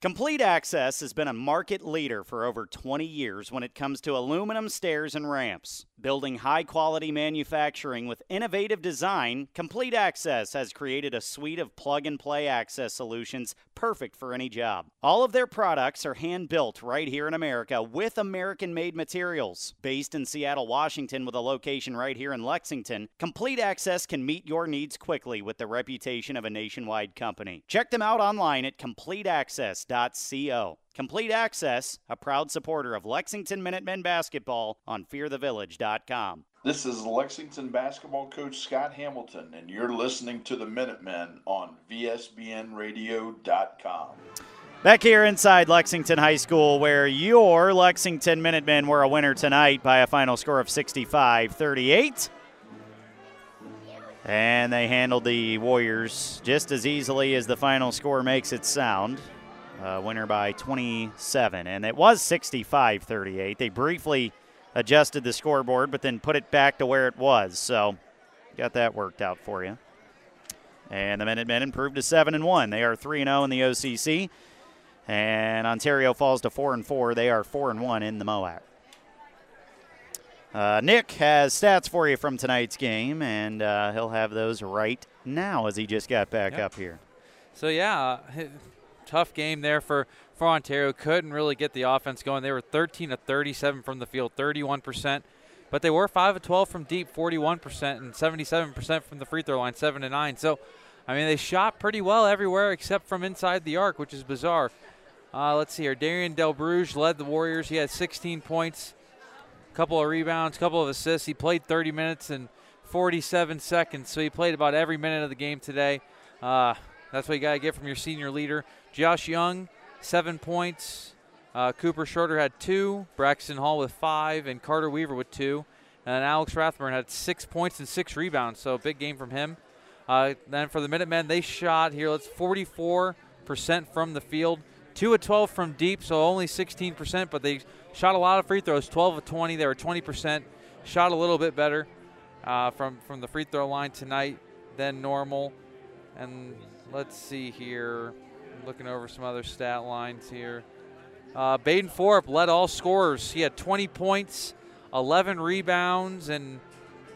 Complete Access has been a market leader for over 20 years when it comes to aluminum stairs and ramps. Building high quality manufacturing with innovative design, Complete Access has created a suite of plug and play access solutions perfect for any job. All of their products are hand built right here in America with American made materials. Based in Seattle, Washington, with a location right here in Lexington, Complete Access can meet your needs quickly with the reputation of a nationwide company. Check them out online at CompleteAccess.co. Complete Access, a proud supporter of Lexington Minutemen basketball on fearthevillage.com. This is Lexington basketball coach Scott Hamilton, and you're listening to the Minutemen on VSBNradio.com. Back here inside Lexington High School, where your Lexington Minutemen were a winner tonight by a final score of 65 38. And they handled the Warriors just as easily as the final score makes it sound. Uh, winner by 27. And it was 65 38. They briefly adjusted the scoreboard, but then put it back to where it was. So got that worked out for you. And the Minutemen improved to 7 and 1. They are 3 0 in the OCC. And Ontario falls to 4 and 4. They are 4 and 1 in the MOAC. Uh, Nick has stats for you from tonight's game, and uh, he'll have those right now as he just got back Yep. up here. So yeah, uh, tough game there for for Ontario. Couldn't really get the offense going. They were 13 to 37 from the field, 31 percent, but they were 5 of 12 from deep, 41 percent, and 77 percent from the free throw line, 7 to 9. So, I mean, they shot pretty well everywhere except from inside the arc, which is bizarre. Uh, let's see here. Darian Delbruge led the Warriors. He had 16 points, a couple of rebounds, a couple of assists. He played 30 minutes and 47 seconds, so he played about every minute of the game today. Uh, that's what you got to get from your senior leader. Josh Young, seven points. Uh, Cooper Schroeder had two. Braxton Hall with five, and Carter Weaver with two. And Alex Rathburn had six points and six rebounds, so big game from him. Uh, then for the Minutemen, they shot here. Let's 44% from the field, two of 12 from deep, so only 16%. But they shot a lot of free throws, 12 of 20. They were 20%. Shot a little bit better uh, from from the free throw line tonight than normal. And let's see here, looking over some other stat lines here. Uh, Baden Forup led all scorers. He had 20 points, 11 rebounds, and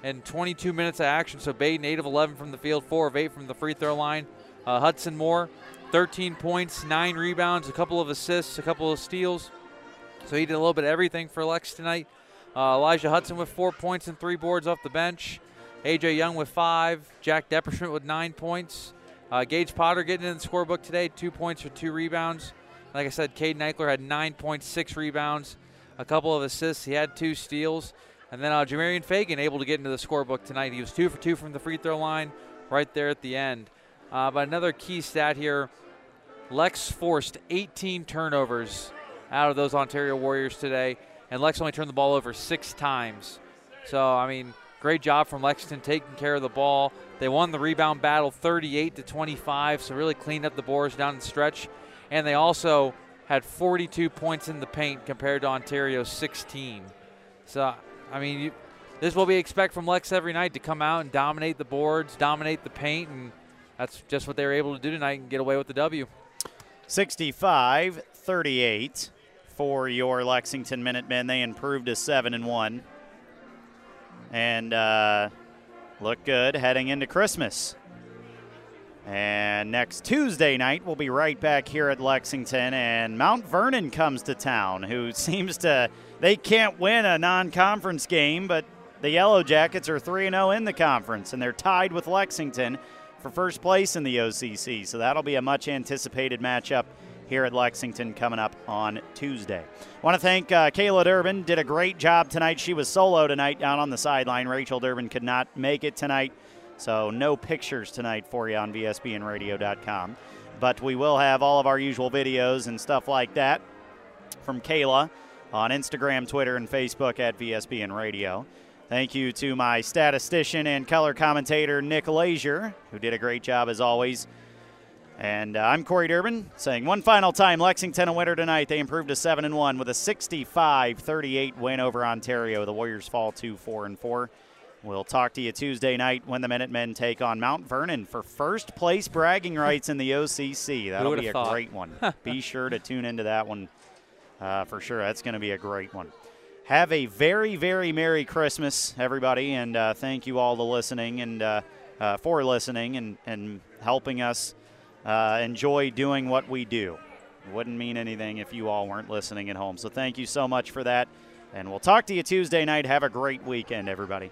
and 22 minutes of action. So Baden 8 of 11 from the field, 4 of 8 from the free throw line. Uh, Hudson Moore, 13 points, 9 rebounds, a couple of assists, a couple of steals. So he did a little bit of everything for Lex tonight. Uh, Elijah Hudson with 4 points and 3 boards off the bench. AJ Young with 5. Jack Depperschmidt with 9 points. Uh, Gage Potter getting in the scorebook today, 2 points for 2 rebounds. Like I said, Caden Eichler had 9.6 rebounds, a couple of assists. He had two steals. And then uh, Jamarian Fagan able to get into the scorebook tonight. He was two for two from the free throw line right there at the end. Uh, but another key stat here Lex forced 18 turnovers out of those Ontario Warriors today, and Lex only turned the ball over six times. So, I mean, great job from Lexington taking care of the ball. They won the rebound battle 38 to 25, so really cleaned up the boards down the stretch. And they also had 42 points in the paint compared to Ontario's 16. So, I mean, you, this is what we expect from Lex every night to come out and dominate the boards, dominate the paint, and that's just what they were able to do tonight and get away with the W. 65 38 for your Lexington Minutemen. They improved to 7 and 1. And uh, look good heading into Christmas. And next Tuesday night, we'll be right back here at Lexington, and Mount Vernon comes to town, who seems to, they can't win a non conference game, but the Yellow Jackets are 3 0 in the conference, and they're tied with Lexington for first place in the OCC. So that'll be a much anticipated matchup here at Lexington coming up on Tuesday. I want to thank uh, Kayla Durbin. Did a great job tonight. She was solo tonight down on the sideline. Rachel Durbin could not make it tonight, so no pictures tonight for you on VSBNradio.com. But we will have all of our usual videos and stuff like that from Kayla on Instagram, Twitter, and Facebook at VSBN Radio. Thank you to my statistician and color commentator, Nick Lazier, who did a great job as always. And uh, I'm Corey Durbin saying one final time Lexington a winner tonight. They improved to 7 and 1 with a 65 38 win over Ontario. The Warriors fall to 4 and 4. We'll talk to you Tuesday night when the Minutemen take on Mount Vernon for first place bragging rights in the OCC. That'll be a thought? great one. be sure to tune into that one uh, for sure. That's going to be a great one. Have a very, very Merry Christmas, everybody, and uh, thank you all to listening and uh, uh, for listening and, and helping us uh, enjoy doing what we do. Wouldn't mean anything if you all weren't listening at home. So thank you so much for that, and we'll talk to you Tuesday night. Have a great weekend, everybody.